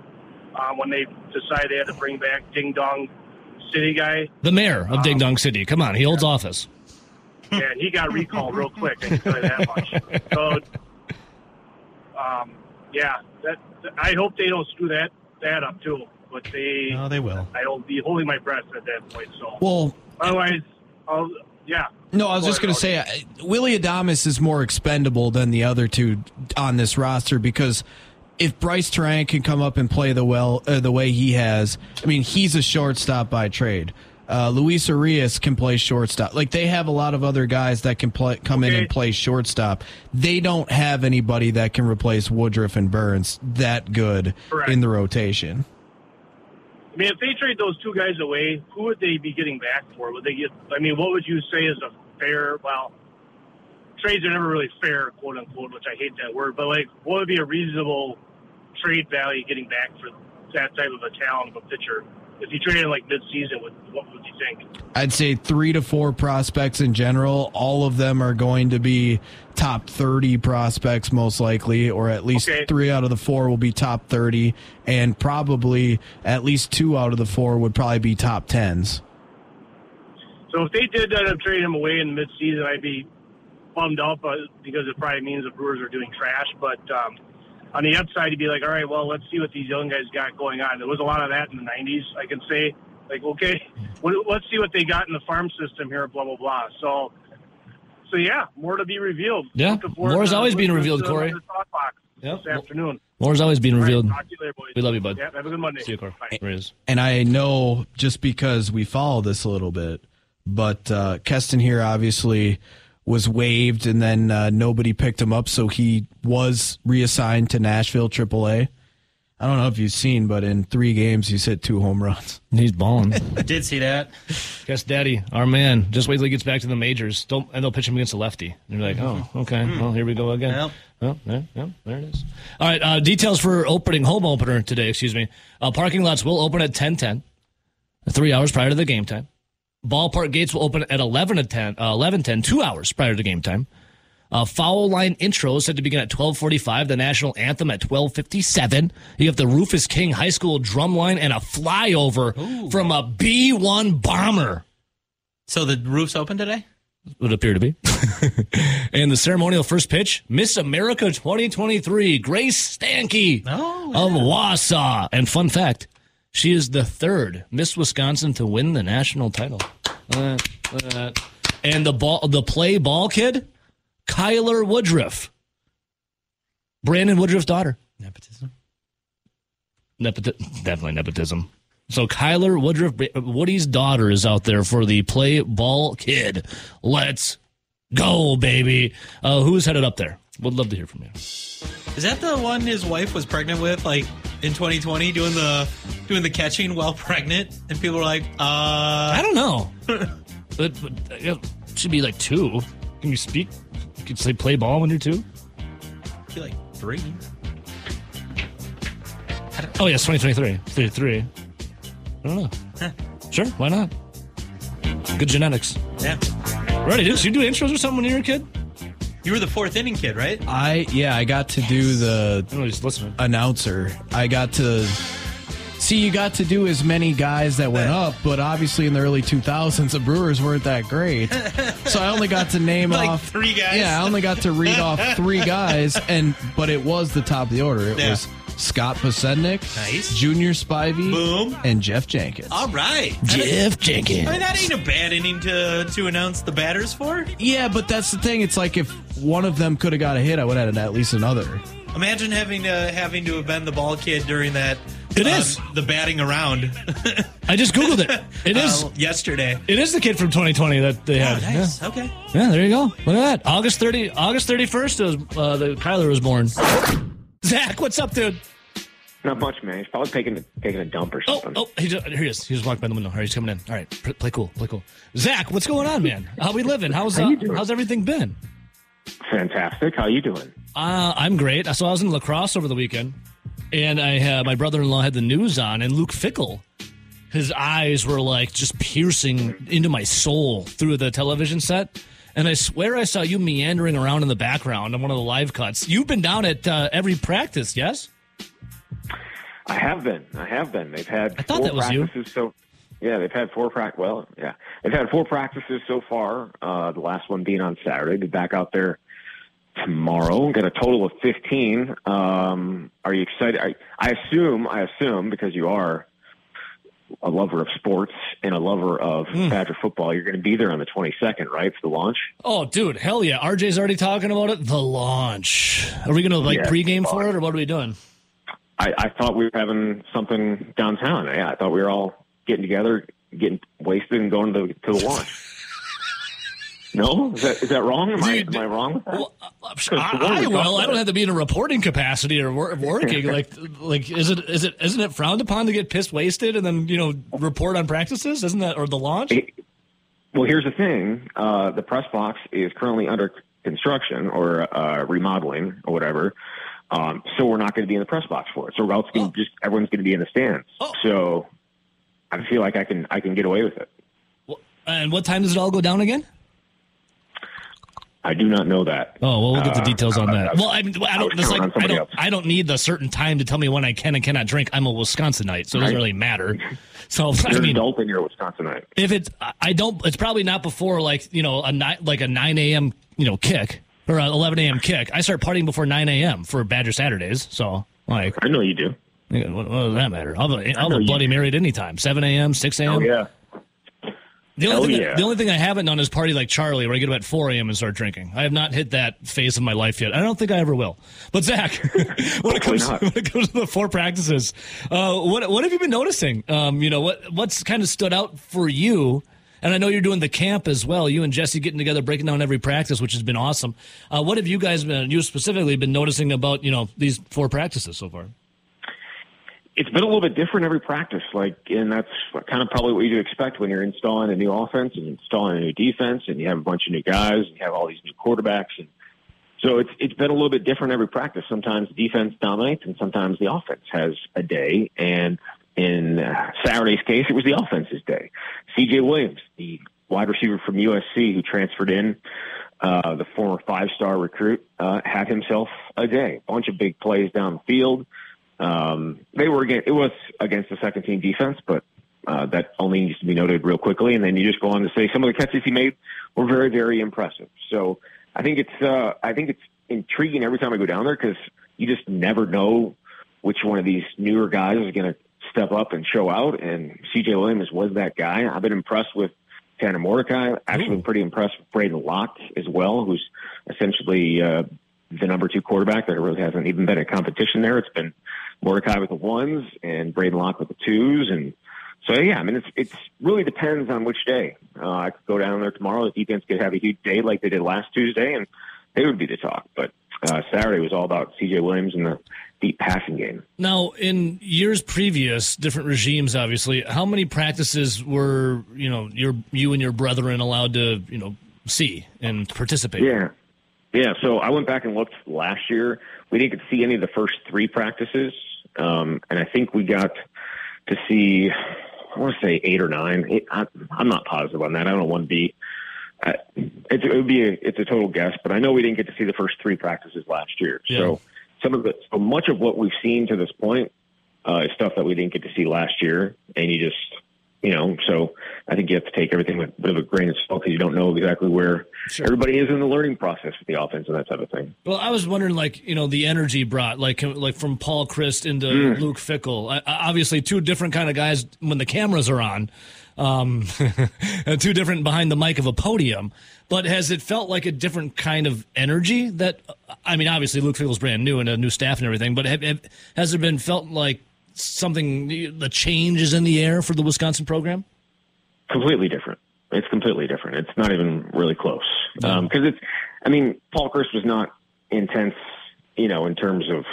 um, when they decided they had to bring back Ding Dong City guy. The mayor of Ding Dong City. Come on, he holds office. and he got recalled real quick. I can tell you that much. So, um, yeah, that I hope they don't screw that that up too. But they, No, they will. I don't be holding my breath at that point. So, Well, otherwise, I'll, yeah. no, I was just going to say uh, Willy Adames is more expendable than the other two on this roster because if Brice Turang can come up and play the well uh, the way he has, I mean, he's a shortstop by trade. Uh, Luis Urias can play shortstop. Like they have a lot of other guys that can play, come in and play shortstop. They don't have anybody that can replace Woodruff and Burnes that good Correct. in the rotation. I mean, if they trade those two guys away, who would they be getting back for? Would they get? I mean, what would you say is a fair? Well, trades are never really fair, quote unquote, which I hate that word. But like, what would be a reasonable trade value getting back for that type of a talent of a pitcher? If you traded like mid-season, what, what would you think? I'd say three to four prospects in general. All of them are going to be top 30 prospects, most likely, or at least Okay. three out of the four will be top 30, and probably at least two out of the four would probably be top 10s. So if they did end up trading him away in midseason, I'd be bummed out, because it probably means the Brewers are doing trash. But um, on the upside, you'd be like, all right, well, let's see what these young guys got going on. There was a lot of that in the '90s. I can say, like, okay, well, let's see what they got in the farm system here. Blah blah blah. So, so yeah, more to be revealed. Yeah, Looking more is to always being revealed, to Corey. the Yep. This afternoon. More's always being All right, revealed. talk to you later, boys. We love you, bud. Yeah, have a good Monday. See you, Corey. Bye. There he is. And I know just because we follow this a little bit, but uh, Keston here obviously was waived, and then uh, nobody picked him up, so he was reassigned to Nashville AAA. I don't know if you've seen, but in three games he's hit two home runs. He's balling. I did see that. Guess Daddy, our man. Just wait till he gets back to the majors. Don't and they'll pitch him against a lefty. And you're like, oh, okay. Well, here we go again. Yep. Well, there, yeah, there it is. All right. Uh, details for opening home opener today. Excuse me. Uh, parking lots will open at ten ten, three hours prior to the game time. Ballpark gates will open at 11 to 10, uh, 11 10, two hours prior to game time. Uh, foul line intro is set to begin at 1245. The national anthem at 1257. You have the Rufus King High School drum line and a flyover from a B-1 bomber. So the roof's open today? Would appear to be. and the ceremonial first pitch, Miss America 2023, Grace Stanke Oh, of Wausau. And fun fact, she is the third Miss Wisconsin to win the national title. Uh, uh, and the ball, the play ball kid, Kyler Woodruff, Brandon Woodruff's daughter. Nepotism. Nepoti- definitely nepotism. So Kyler Woodruff, Woody's daughter, is out there for the play ball kid. Let's go, baby. Uh, who's headed up there? Would love to hear from you. Is that the one his wife was pregnant with, like in 2020, doing the doing the catching while pregnant? And people were like, I uh, don't know. but, but yeah, should be like two. Can you speak? You can say play ball when you're two. I feel like three. Oh yes, 2023, three, three. I don't know. Sure, why not? Good genetics. Yeah. Ready, dude? So you do intros or something when you were a kid? You were the fourth inning kid, right? I yeah, I got to do the I just listening. announcer. I got to see you got to do as many guys that went up, but obviously in the early 2000s the Brewers weren't that great. So I only got to name Like off three guys? Yeah, I only got to read off 3 guys and but it was the top of the order. It Yeah. was Scott Podsednik, Nice. Junior Spivey, Boom. and Geoff Jenkins. All right. Geoff Jenkins. I mean, that ain't a bad inning to to announce the batters for. Yeah, but that's the thing. It's like if one of them could have got a hit, I would have had at least another. Imagine having to having to have been the ball kid during that. It um, is. the batting around. I just googled it. It is. uh, yesterday. It is the kid from 2020 that they Oh, had. nice. Okay. Yeah. yeah, there you go. Look at that. August 30, August 31st was uh, the Kyler was born. Zach, what's up, dude? Not much, man. He's probably taking a, taking a dump or Oh, something. oh, he just, here he is. He just walked by the window. All right, he's coming in. All right, play cool, play cool. Zach, what's going on, man? How we living? How's How uh, how's everything been? Fantastic. How you doing? Uh, I'm great. So I was in La Crosse over the weekend, and I had my brother-in-law had the news on, and Luke Fickell, his eyes were like just piercing into my soul through the television set. And I swear I saw you meandering around in the background on one of the live cuts. You've been down at uh, every practice, yes? I have been. I have been. They've had I thought four that was you. practices so yeah, they've had four prac well, yeah. They've had four practices so far, uh the last one being on Saturday. Be back out there tomorrow. Got a total of 15. Um are you excited? I, I assume, I assume because you are a lover of sports and a lover of Hmm. Badger football, you're going to be there on the 22nd, right, for the launch? Oh, dude, hell yeah! RJ's already talking about it. The launch. Are we gonna like Yeah, pregame for it, or what are we doing? I, I thought we were having something downtown. Yeah, I thought we were all getting together, getting wasted, and going to the to the launch. no, is that is that wrong? Am, I, am I wrong with that? Well, uh, I, I will. I don't have to be in a reporting capacity or wor- working. like, like is it is it isn't it frowned upon to get pissed wasted and then you know report on practices? Isn't that or the launch? Well, here's the thing: uh, the press box is currently under construction or uh, remodeling or whatever. Um, so we're not going to be in the press box for it. So we're also just everyone's going to be in the stands. Oh. So I feel like I can I can get away with it. And what time does it all go down again? I do not know that. Oh well, we'll get the Uh, details on uh, that. I- Well, I mean, I I don't. It's like I don't. else. I don't need the certain time to tell me when I can and cannot drink. I'm a Wisconsinite, so it doesn't Right. really matter. So You're I an mean, adult and you're a Wisconsinite. if it's, I don't. It's probably not before like you know a nine, like a nine a.m. you know kick or a eleven a.m. kick. I start partying before nine a.m. for Badger Saturdays. So like, I know you do. what, what does that matter? I'll I'll have know a you buddy married anytime. Seven a.m., six a.m. Oh yeah. The only, Hell thing, yeah. the only thing I haven't done is party like Charlie, where I get up at 4 a.m. and start drinking. I have not hit that phase of my life yet. I don't think I ever will. But Zach, when it comes not. when it comes to the four practices, uh, what what have you been noticing? Um, you know, what what's kind of stood out for you? And I know you're doing the camp as well. You and Jesse getting together, breaking down every practice, which has been awesome. Uh, what have you guys been, you specifically, been noticing about you know these four practices so far? It's been a little bit different every practice. Like, and that's kind of probably what you expect when you're installing a new offense and installing a new defense, and you have a bunch of new guys, and you have all these new quarterbacks, and so it's it's been a little bit different every practice. Sometimes the defense dominates, and sometimes the offense has a day. And in uh, Saturday's case, it was the offense's day. C.J. Williams, the wide receiver from USC who transferred in, uh, the former five-star recruit, uh, had himself a day. A bunch of big plays down the field. Um, they were against, it was against the second team defense, but uh, that only needs to be noted real quickly. And then you just go on to say some of the catches he made were very, very impressive. So I think it's uh, I think it's intriguing every time I go down there because you just never know which one of these newer guys is going to step up and show out. And CJ Williams was that guy. I've been impressed with Tanner Mordecai. Actually, pretty impressed with Braden Locke as well, who's essentially uh, the number two quarterback. There really hasn't even been a competition there. It's been Mordecai with the ones and Braden Locke with the twos. And so, yeah, I mean, it's it's really depends on which day. Uh, I could go down there tomorrow. The defense could have a huge day like they did last Tuesday, and they would be the talk. But uh, Saturday was all about C.J. Williams and the deep passing game. Now, in years previous, different regimes, obviously, how many practices were you know your you and your brethren allowed to you know see and participate? Yeah. Yeah. So I went back and looked last year. We didn't get to see any of the first three practices. Um, and I think we got to see, I want to say eight or nine. It, I, I'm not positive on that. I don't want to be, uh, it, it would be a, it's a total guess, but I know we didn't get to see the first three practices last year. Yeah. So some of the, so much of what we've seen to this point, uh, is stuff that we didn't get to see last year. And you just, you know, so I think you have to take everything with a bit of a grain of salt because you don't know exactly where everybody is in the learning process with the offense and that type of thing. Well, I was wondering, like you know, the energy brought, like like from Paul Chryst into Mm. Luke Fickell. I, obviously, two different kind of guys when the cameras are on, um, and two different behind the mic of a podium. But has it felt like a different kind of energy? That I mean, obviously, Luke Fickell's brand new and a new staff and everything. But have, have, has it been felt like something? The change is in the air for the Wisconsin program. completely different. It's completely different. It's not even really close because um, it's. I mean, Paul Chryst was not intense, you know, in terms of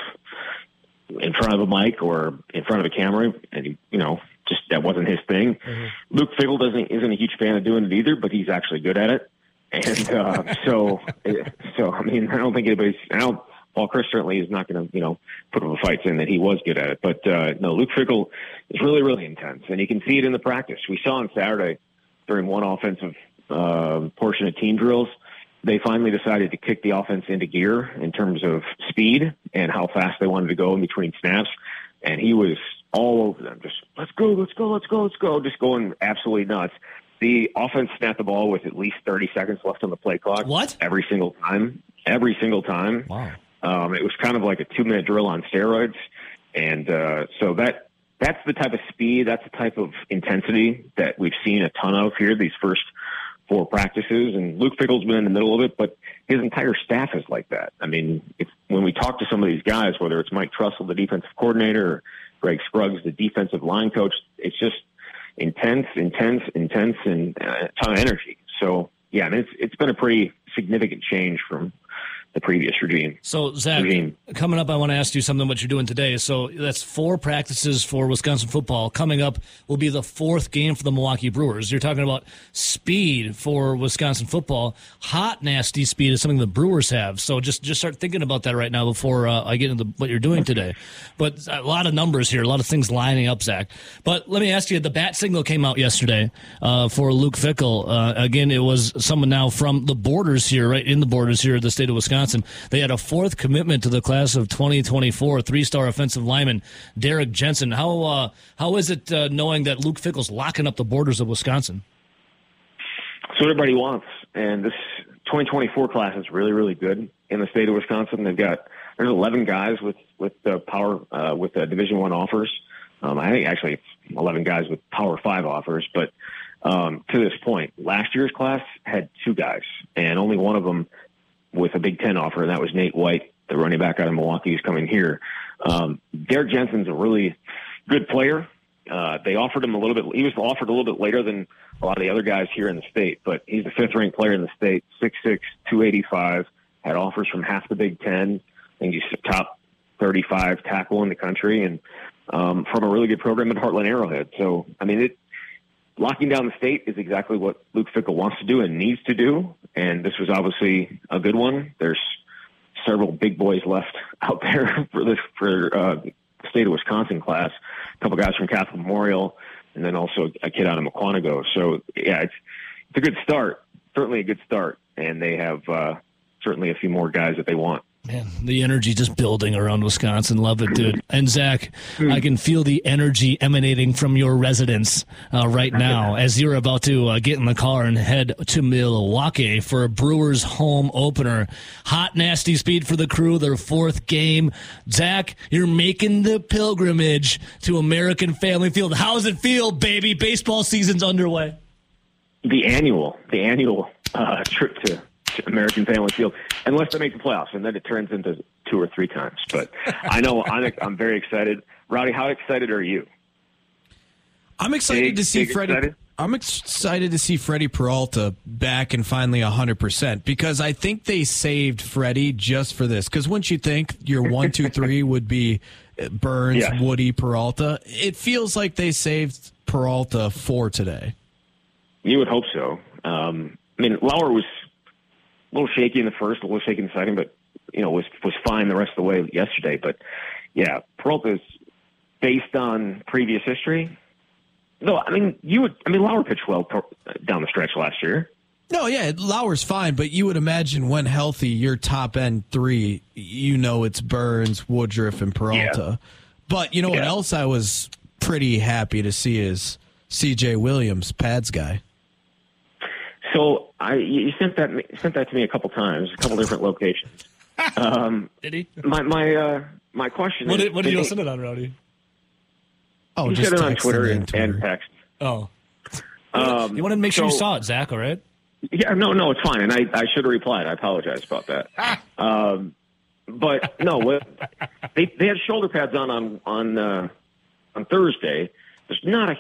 in front of a mic or in front of a camera, and he, you know, just that wasn't his thing. Mm-hmm. Luke Fickell doesn't isn't a huge fan of doing it either, but he's actually good at it. And uh, so, eh, so I mean, I don't think anybody's. I don't. Paul Chryst certainly is not going to, you know, put up a fight saying that he was good at it. But uh, no, Luke Fickell is really, really intense, and you can see it in the practice. We saw on Saturday during one offensive uh, portion of team drills, they finally decided to kick the offense into gear in terms of speed and how fast they wanted to go in between snaps. And he was all over them, just let's go, let's go, let's go, let's go, just going absolutely nuts. The offense snapped the ball with at least 30 seconds left on the play clock. What? Every single time. Every single time. Wow. Um, it was kind of like a two minute drill on steroids. And uh, so that that's the type of speed, that's the type of intensity that we've seen a ton of here these first four practices. And Luke Fickell's been in the middle of it, but his entire staff is like that. I mean, if, when we talk to some of these guys, whether it's Mike Tressel, the defensive coordinator, or Greg Scruggs, the defensive line coach, it's just intense, intense, intense, and uh, a ton of energy. So yeah, and it's it's been a pretty significant change from the previous regime. So, Zach, Regime. coming up, I want to ask you something about what you're doing today. So, that's four practices for Wisconsin football. Coming up will be the fourth game for the Milwaukee Brewers. You're talking about speed for Wisconsin football. Hot, nasty speed is something the Brewers have. So, just just start thinking about that right now before uh, I get into what you're doing today. But a lot of numbers here, a lot of things lining up, Zach. But let me ask you the bat signal came out yesterday uh, for Luke Fickell. Uh, again, it was someone now from the borders here, right in the borders here of the state of Wisconsin. They had a fourth commitment to the class of 2024, three star offensive lineman Derek Jensen. How uh, how is it uh, knowing that Luke Fickell's locking up the borders of Wisconsin? That's what everybody wants. And this 2024 class is really, really good in the state of Wisconsin. They've got there's 11 guys with with the power uh, with the Division One offers. Um, I think actually it's 11 guys with Power Five offers, but um, to this point, last year's class had two guys, and only one of them with a Big Ten offer, and that was Nate White, the running back out of Milwaukee, who's coming here. Um, Derek Jensen's a really good player. Uh, they offered him a little bit. He was offered a little bit later than a lot of the other guys here in the state, but he's the fifth ranked player in the state, 6'6", 285, had offers from half the Big Ten. I think he's the top 35 tackle in the country and um, from a really good program at Hartland Arrowhead. So, I mean, it, locking down the state is exactly what Luke Fickell wants to do and needs to do. And this was obviously a good one. There's several big boys left out there for this for uh, state of Wisconsin class. A couple guys from Catholic Memorial, and then also a kid out of Mukwonago. So yeah, it's it's a good start. Certainly a good start, and they have uh, certainly a few more guys that they want. Man, the energy just building around Wisconsin. Love it, dude. And Zach, I can feel the energy emanating from your residence uh, right now as you're about to uh, get in the car and head to Milwaukee for a Brewers home opener. Hot, nasty speed for the crew, their fourth game. Zach, you're making the pilgrimage to American Family Field. How's it feel, baby? Baseball season's underway. The annual, the annual uh, trip to American Family Field, unless they make the playoffs, and then it turns into two or three times. But I know I'm, I'm very excited. Rowdy, how excited are you? I'm excited Big, to see Freddie. excited? I'm excited to see Freddie Peralta back and finally 100% because I think they saved Freddie just for this. Because once you think your one, two, three would be uh, Burnes, Yes. Woody, Peralta, it feels like they saved Peralta for today. You would hope so. Um, I mean, Lauer was a little shaky in the first, a little shaky in the second, but you know was was fine the rest of the way yesterday. But yeah, Peralta's based on previous history. No, I mean you would. I mean Lauer pitched well down the stretch last year. No, yeah, Lauer's fine, but you would imagine when healthy, your top end three, you know it's Burnes, Woodruff, and Peralta. But you know what else I was pretty happy to see is CJ Williams, pads guy. So I you sent that sent that to me a couple times, a couple different locations. Um, Did he? my my uh, my question What is, did, what did you send it on, Rowdy? Oh, He just said it on Twitter and, Twitter. and text. Oh. Um, You wanted to make sure you saw it, Zach, all right? Yeah, no, no, it's fine, and I, I should have replied. I apologize about that. um, but no, they they had shoulder pads on on on uh, on Thursday. There's not a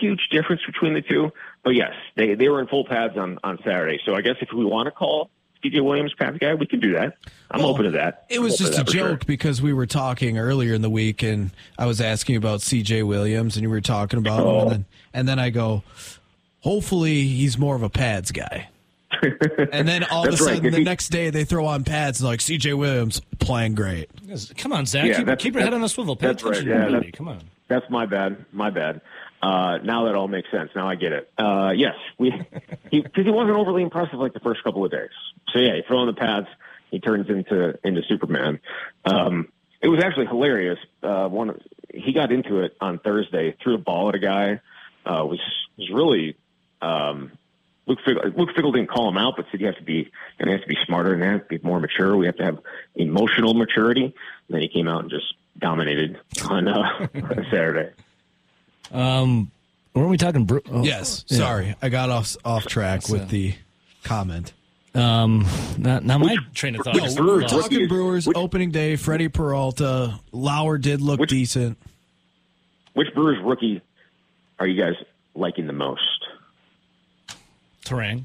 huge difference between the two, but yes, they they were in full pads on on Saturday. So I guess if we want to call CJ Williams pads guy, we can do that. I'm Well, open to that. It was just a for sure. joke because we were talking earlier in the week, and I was asking about C.J. Williams, and you were talking about him, Oh. and then and then I go, hopefully he's more of a pads guy. And then all of a sudden, right, the he- next day they throw on pads like C.J. Williams playing great. Come on, Zach. Yeah, keep, keep your head on a swivel. Pay that's attention right, yeah, your that's- Come on. That's my bad. My bad. Uh, now that all makes sense. Now I get it. Uh, yes, we he because he wasn't overly impressive like the first couple of days. So yeah, you throw in the pads, he turns into into Superman. Um, it was actually hilarious. Uh, one he got into it on Thursday, threw a ball at a guy. Uh, was was really um, Luke Fickell, Luke Fickell didn't call him out, but said you have to be and you have to be smarter than that, be more mature. We have to have emotional maturity. And then he came out and just dominated on, uh, on Saturday. Um, weren't we talking? Bru- oh, Yes, yeah. sorry, I got off off track with the comment. Um, now, now my train of thought. which is- Brewers- well, Talking Brewers opening day, Freddie Peralta, Lauer did look Which- decent. Which Brewers rookie are you guys liking the most? Turang.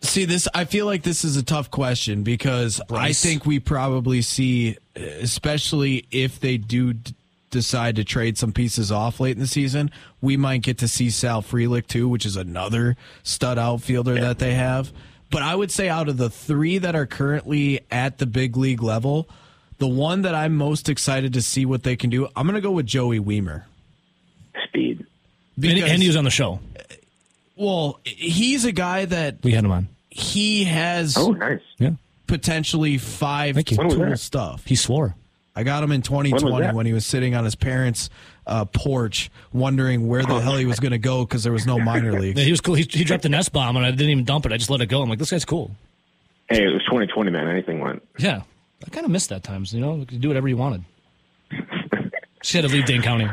See this. I feel like this is a tough question because I think we probably see, especially if they do d- decide to trade some pieces off late in the season, we might get to see Sal Frelick too, which is another stud outfielder that they have. But I would say out of the three that are currently at the big league level, the one that I'm most excited to see what they can do, I'm going to go with Joey Wiemer. Speed. And, Because- and he was on the show. Well, he's a guy that We had him on. he has Oh, nice. Yeah. potentially five Thank you. Tool stuff. He swore. I got him in 2020 When when he was sitting on his parents' uh, porch, wondering where the hell he was going to go because there was no minor leagues. Yeah, he was cool. He, he dropped the nest bomb, and I didn't even dump it. I just let it go. I'm like, this guy's cool. Hey, it was 2020, man. Anything went. Yeah. I kind of missed that times. You know, you could do whatever you wanted. She had to leave Dane County.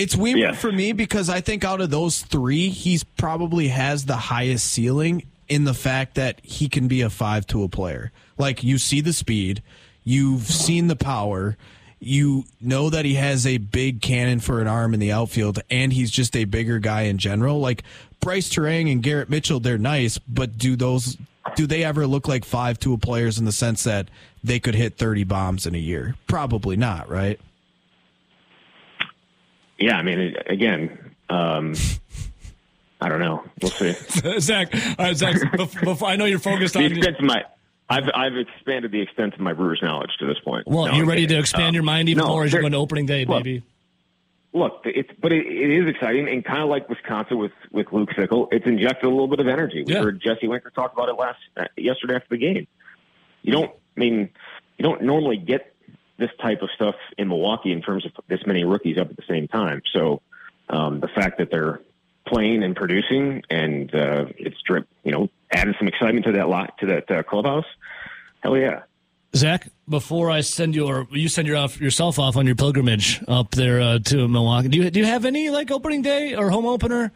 It's Yeah. for me because I think out of those three, he's probably has the highest ceiling in the fact that he can be a five tool player. Like you see the speed, you've seen the power, you know that he has a big cannon for an arm in the outfield, and he's just a bigger guy in general. Like Brice Turang and Garrett Mitchell, they're nice, but do those do they ever look like five tool players in the sense that they could hit thirty bombs in a year? Probably not, right? Yeah, I mean, again, um, I don't know. We'll see. Zach, right, Zach. Before, before, I know you're focused The on. extent of my, I've I've expanded the extent of my Brewers knowledge to this point. Well, No, you I'm ready to expand Um, your mind even no, more as you go into opening day, look, baby? Look, it's but it, it is exciting and kind of like Wisconsin with with Luke Fickell. It's injected a little bit of energy. We Yeah. heard Jesse Winker talk about it last uh, yesterday after the game. You don't I mean you don't normally get this type of stuff in Milwaukee in terms of this many rookies up at the same time. So um, the fact that they're playing and producing and uh, it's drip, you know, added some excitement to that lot to that uh, clubhouse. Hell yeah. Zach, before I send you or you send your off, yourself off on your pilgrimage up there uh, to Milwaukee, do you do you have any like opening day or home opener,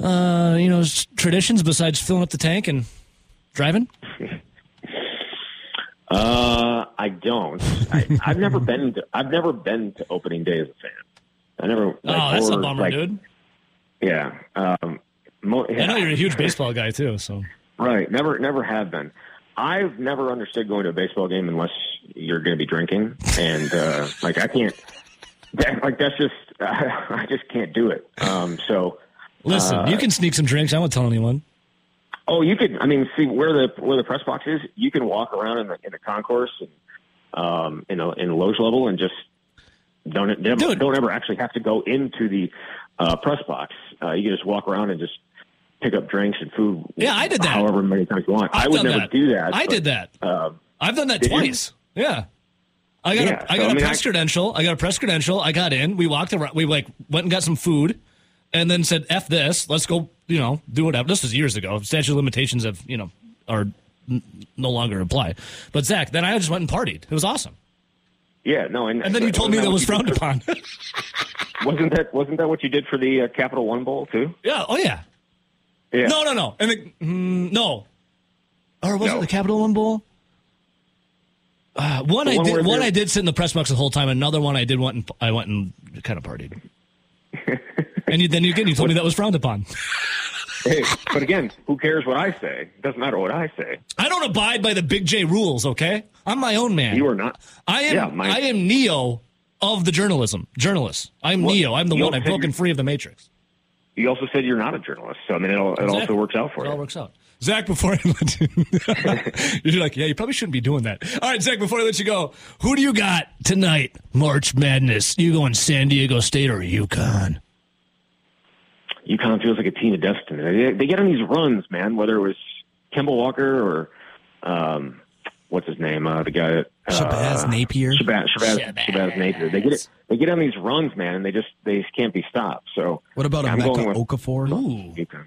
uh, you know, traditions besides filling up the tank and driving? Uh, I don't. I, I've never been. To, I've never been to opening day as a fan. I never. oh, that's a bummer, like, dude. Yeah. Um, mo- I know you're a huge baseball guy too, so Right. Never. Never have been. I've never understood going to a baseball game unless you're going to be drinking, and uh, like I can't. That, like that's just. I just can't do it. Um. So. listen, Uh, you can sneak some drinks. I won't tell anyone. Oh, you could. I mean, see where the where the press box is. You can walk around in the in the concourse and um, in a in loge level and just don't never, Dude. don't ever actually have to go into the uh, press box. Uh, you can just walk around and just pick up drinks and food. Yeah, I did that. However many times you want. I've I would never that. do that. I but, did that. Uh, I've done that Did you? twice. Yeah. I got Yeah, a, I so, got I a mean, press I- credential. I got a press credential. I got in. We walked around. We like went and got some food, and then said, "F this. Let's go." You know, do whatever. This was years ago. Statute of limitations have you know are n- no longer apply. But Zach, then I just went and partied. It was awesome. yeah, no, and, And then you told me that was frowned did upon. Wasn't that wasn't that what you did for the uh, Capital One Bowl too? yeah. Oh yeah. Yeah. No, no, no. And the, mm, no. Or was it the Capital One Bowl? Uh, one The I one did. One I did sit in the press box the whole time. Another one I did went and I went and kind of partied. and you, then you again you told me that was frowned upon. Hey, but again, who cares what I say? It doesn't matter what I say. I don't abide by the Big J rules. Okay, I'm my own man. You are not. I am. Yeah, my- I am Neo of the journalism. Journalists. I'm Well, Neo. I'm the one. I've broken free of the Matrix. You also said you're not a journalist, so I mean, it, all, it Exactly. also works out for you. It all works out. Zach, before I let you, you're like, yeah, you probably shouldn't be doing that. All right, Zach, before I let you go, who do you got tonight? March Madness. You going San Diego State or UConn? UConn feels like a team of destiny. They, they get on these runs, man. Whether it was Kemba Walker or um, what's his name, uh, the guy, uh, Shabazz Napier. Shabazz, Shabazz, Shabazz. Shabazz Napier. They get it. They get on these runs, man, and they just they just can't be stopped. So What about I'm going Emeka with Okafor? Ooh. UConn.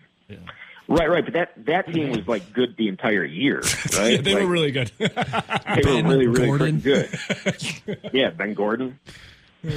Right, right, but that that team was like good the entire year, right? Yeah, they Like, were really good. they Ben were really, really Gordon. good. yeah, Ben Gordon.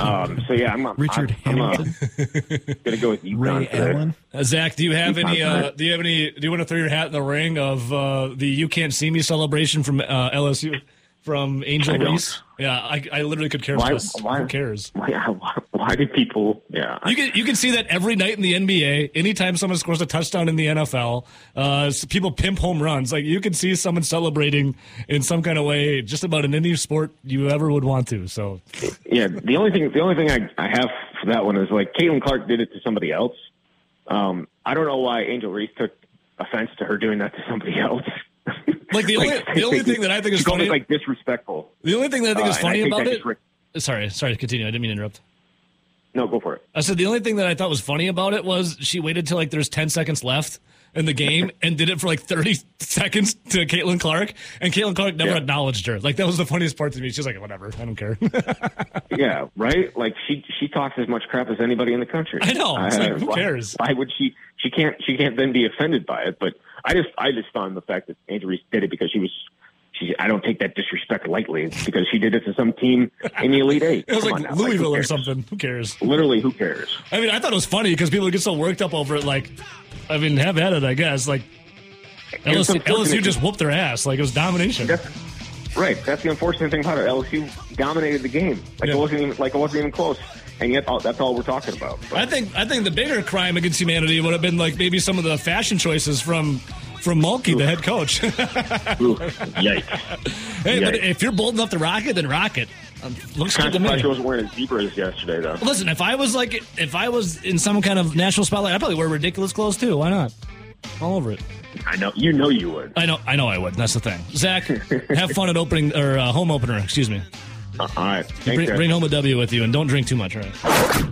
Um, so yeah, I'm Richard I'm, I'm, uh, Hamilton, gonna go with UConn Ray today. Allen. Uh, Zach, do you have UConn any? Uh, do you have any? Do you want to throw your hat in the ring of uh, the "You Can't See Me" celebration from uh, LSU from Angel I don't. Reese? Yeah, I, I literally could care Why- less. why- Who cares? Why, why, why did people? Yeah, You can you can see that every night in the NBA. Anytime someone scores a touchdown in the NFL, uh, people pimp home runs. Like you can see someone celebrating in some kind of way, just about in any sport you ever would want to. So yeah. The only thing, the only thing I, I have for that one is like Caitlin Clark did it to somebody else. Um, I don't know why Angel Reese took offense to her doing that to somebody else. Like the only the only thing that I think is funny, it like disrespectful. the only thing that I think Uh, is and funny about it. re- Sorry, sorry, continue. I didn't mean to interrupt. No, go for it. I said the only thing that I thought was funny about it was she waited till like there's 10 seconds left in the game and did it for like 30 seconds to Caitlin Clark, and Caitlin Clark never Yeah. acknowledged her. Like that was the funniest part to me. She's like, whatever, I don't care. Yeah, right. Like she she talks as much crap as anybody in the country. I know. It's like, who why- cares? Why would she? She can't. She can't then be offended by it. But I just I just found the fact that Angel Reese did it because she was. She, I don't take that disrespect lightly because she did it to some team in the Elite Eight. it was Come like now, Louisville or something. Who cares? Literally, who cares? I mean, I thought it was funny because people get so worked up over it. Like, I mean, have at it, I guess. Like, LSU, LSU just whooped their ass. Like, it was domination. That's right. That's the unfortunate thing about it. LSU dominated the game. Like Yeah. it wasn't even like it wasn't even close. And yet, all, that's all we're talking about. But- I think I think the bigger crime against humanity would have been like maybe some of the fashion choices from from Mulkey, the head coach. Ooh, yikes! hey, but if you're bold enough to rock it, then rock it. Um, looks good to me. she wasn't wearing zebras yesterday, though. Listen, if I was like, if I was in some kind of national spotlight, I'd probably wear ridiculous clothes too. Why not? All over it. I know you know you would. I know, I know, I would. That's the thing. Zach, have fun at opening or uh, home opener. Excuse me. All right, Bring, bring home a W with you, and don't drink too much. All right.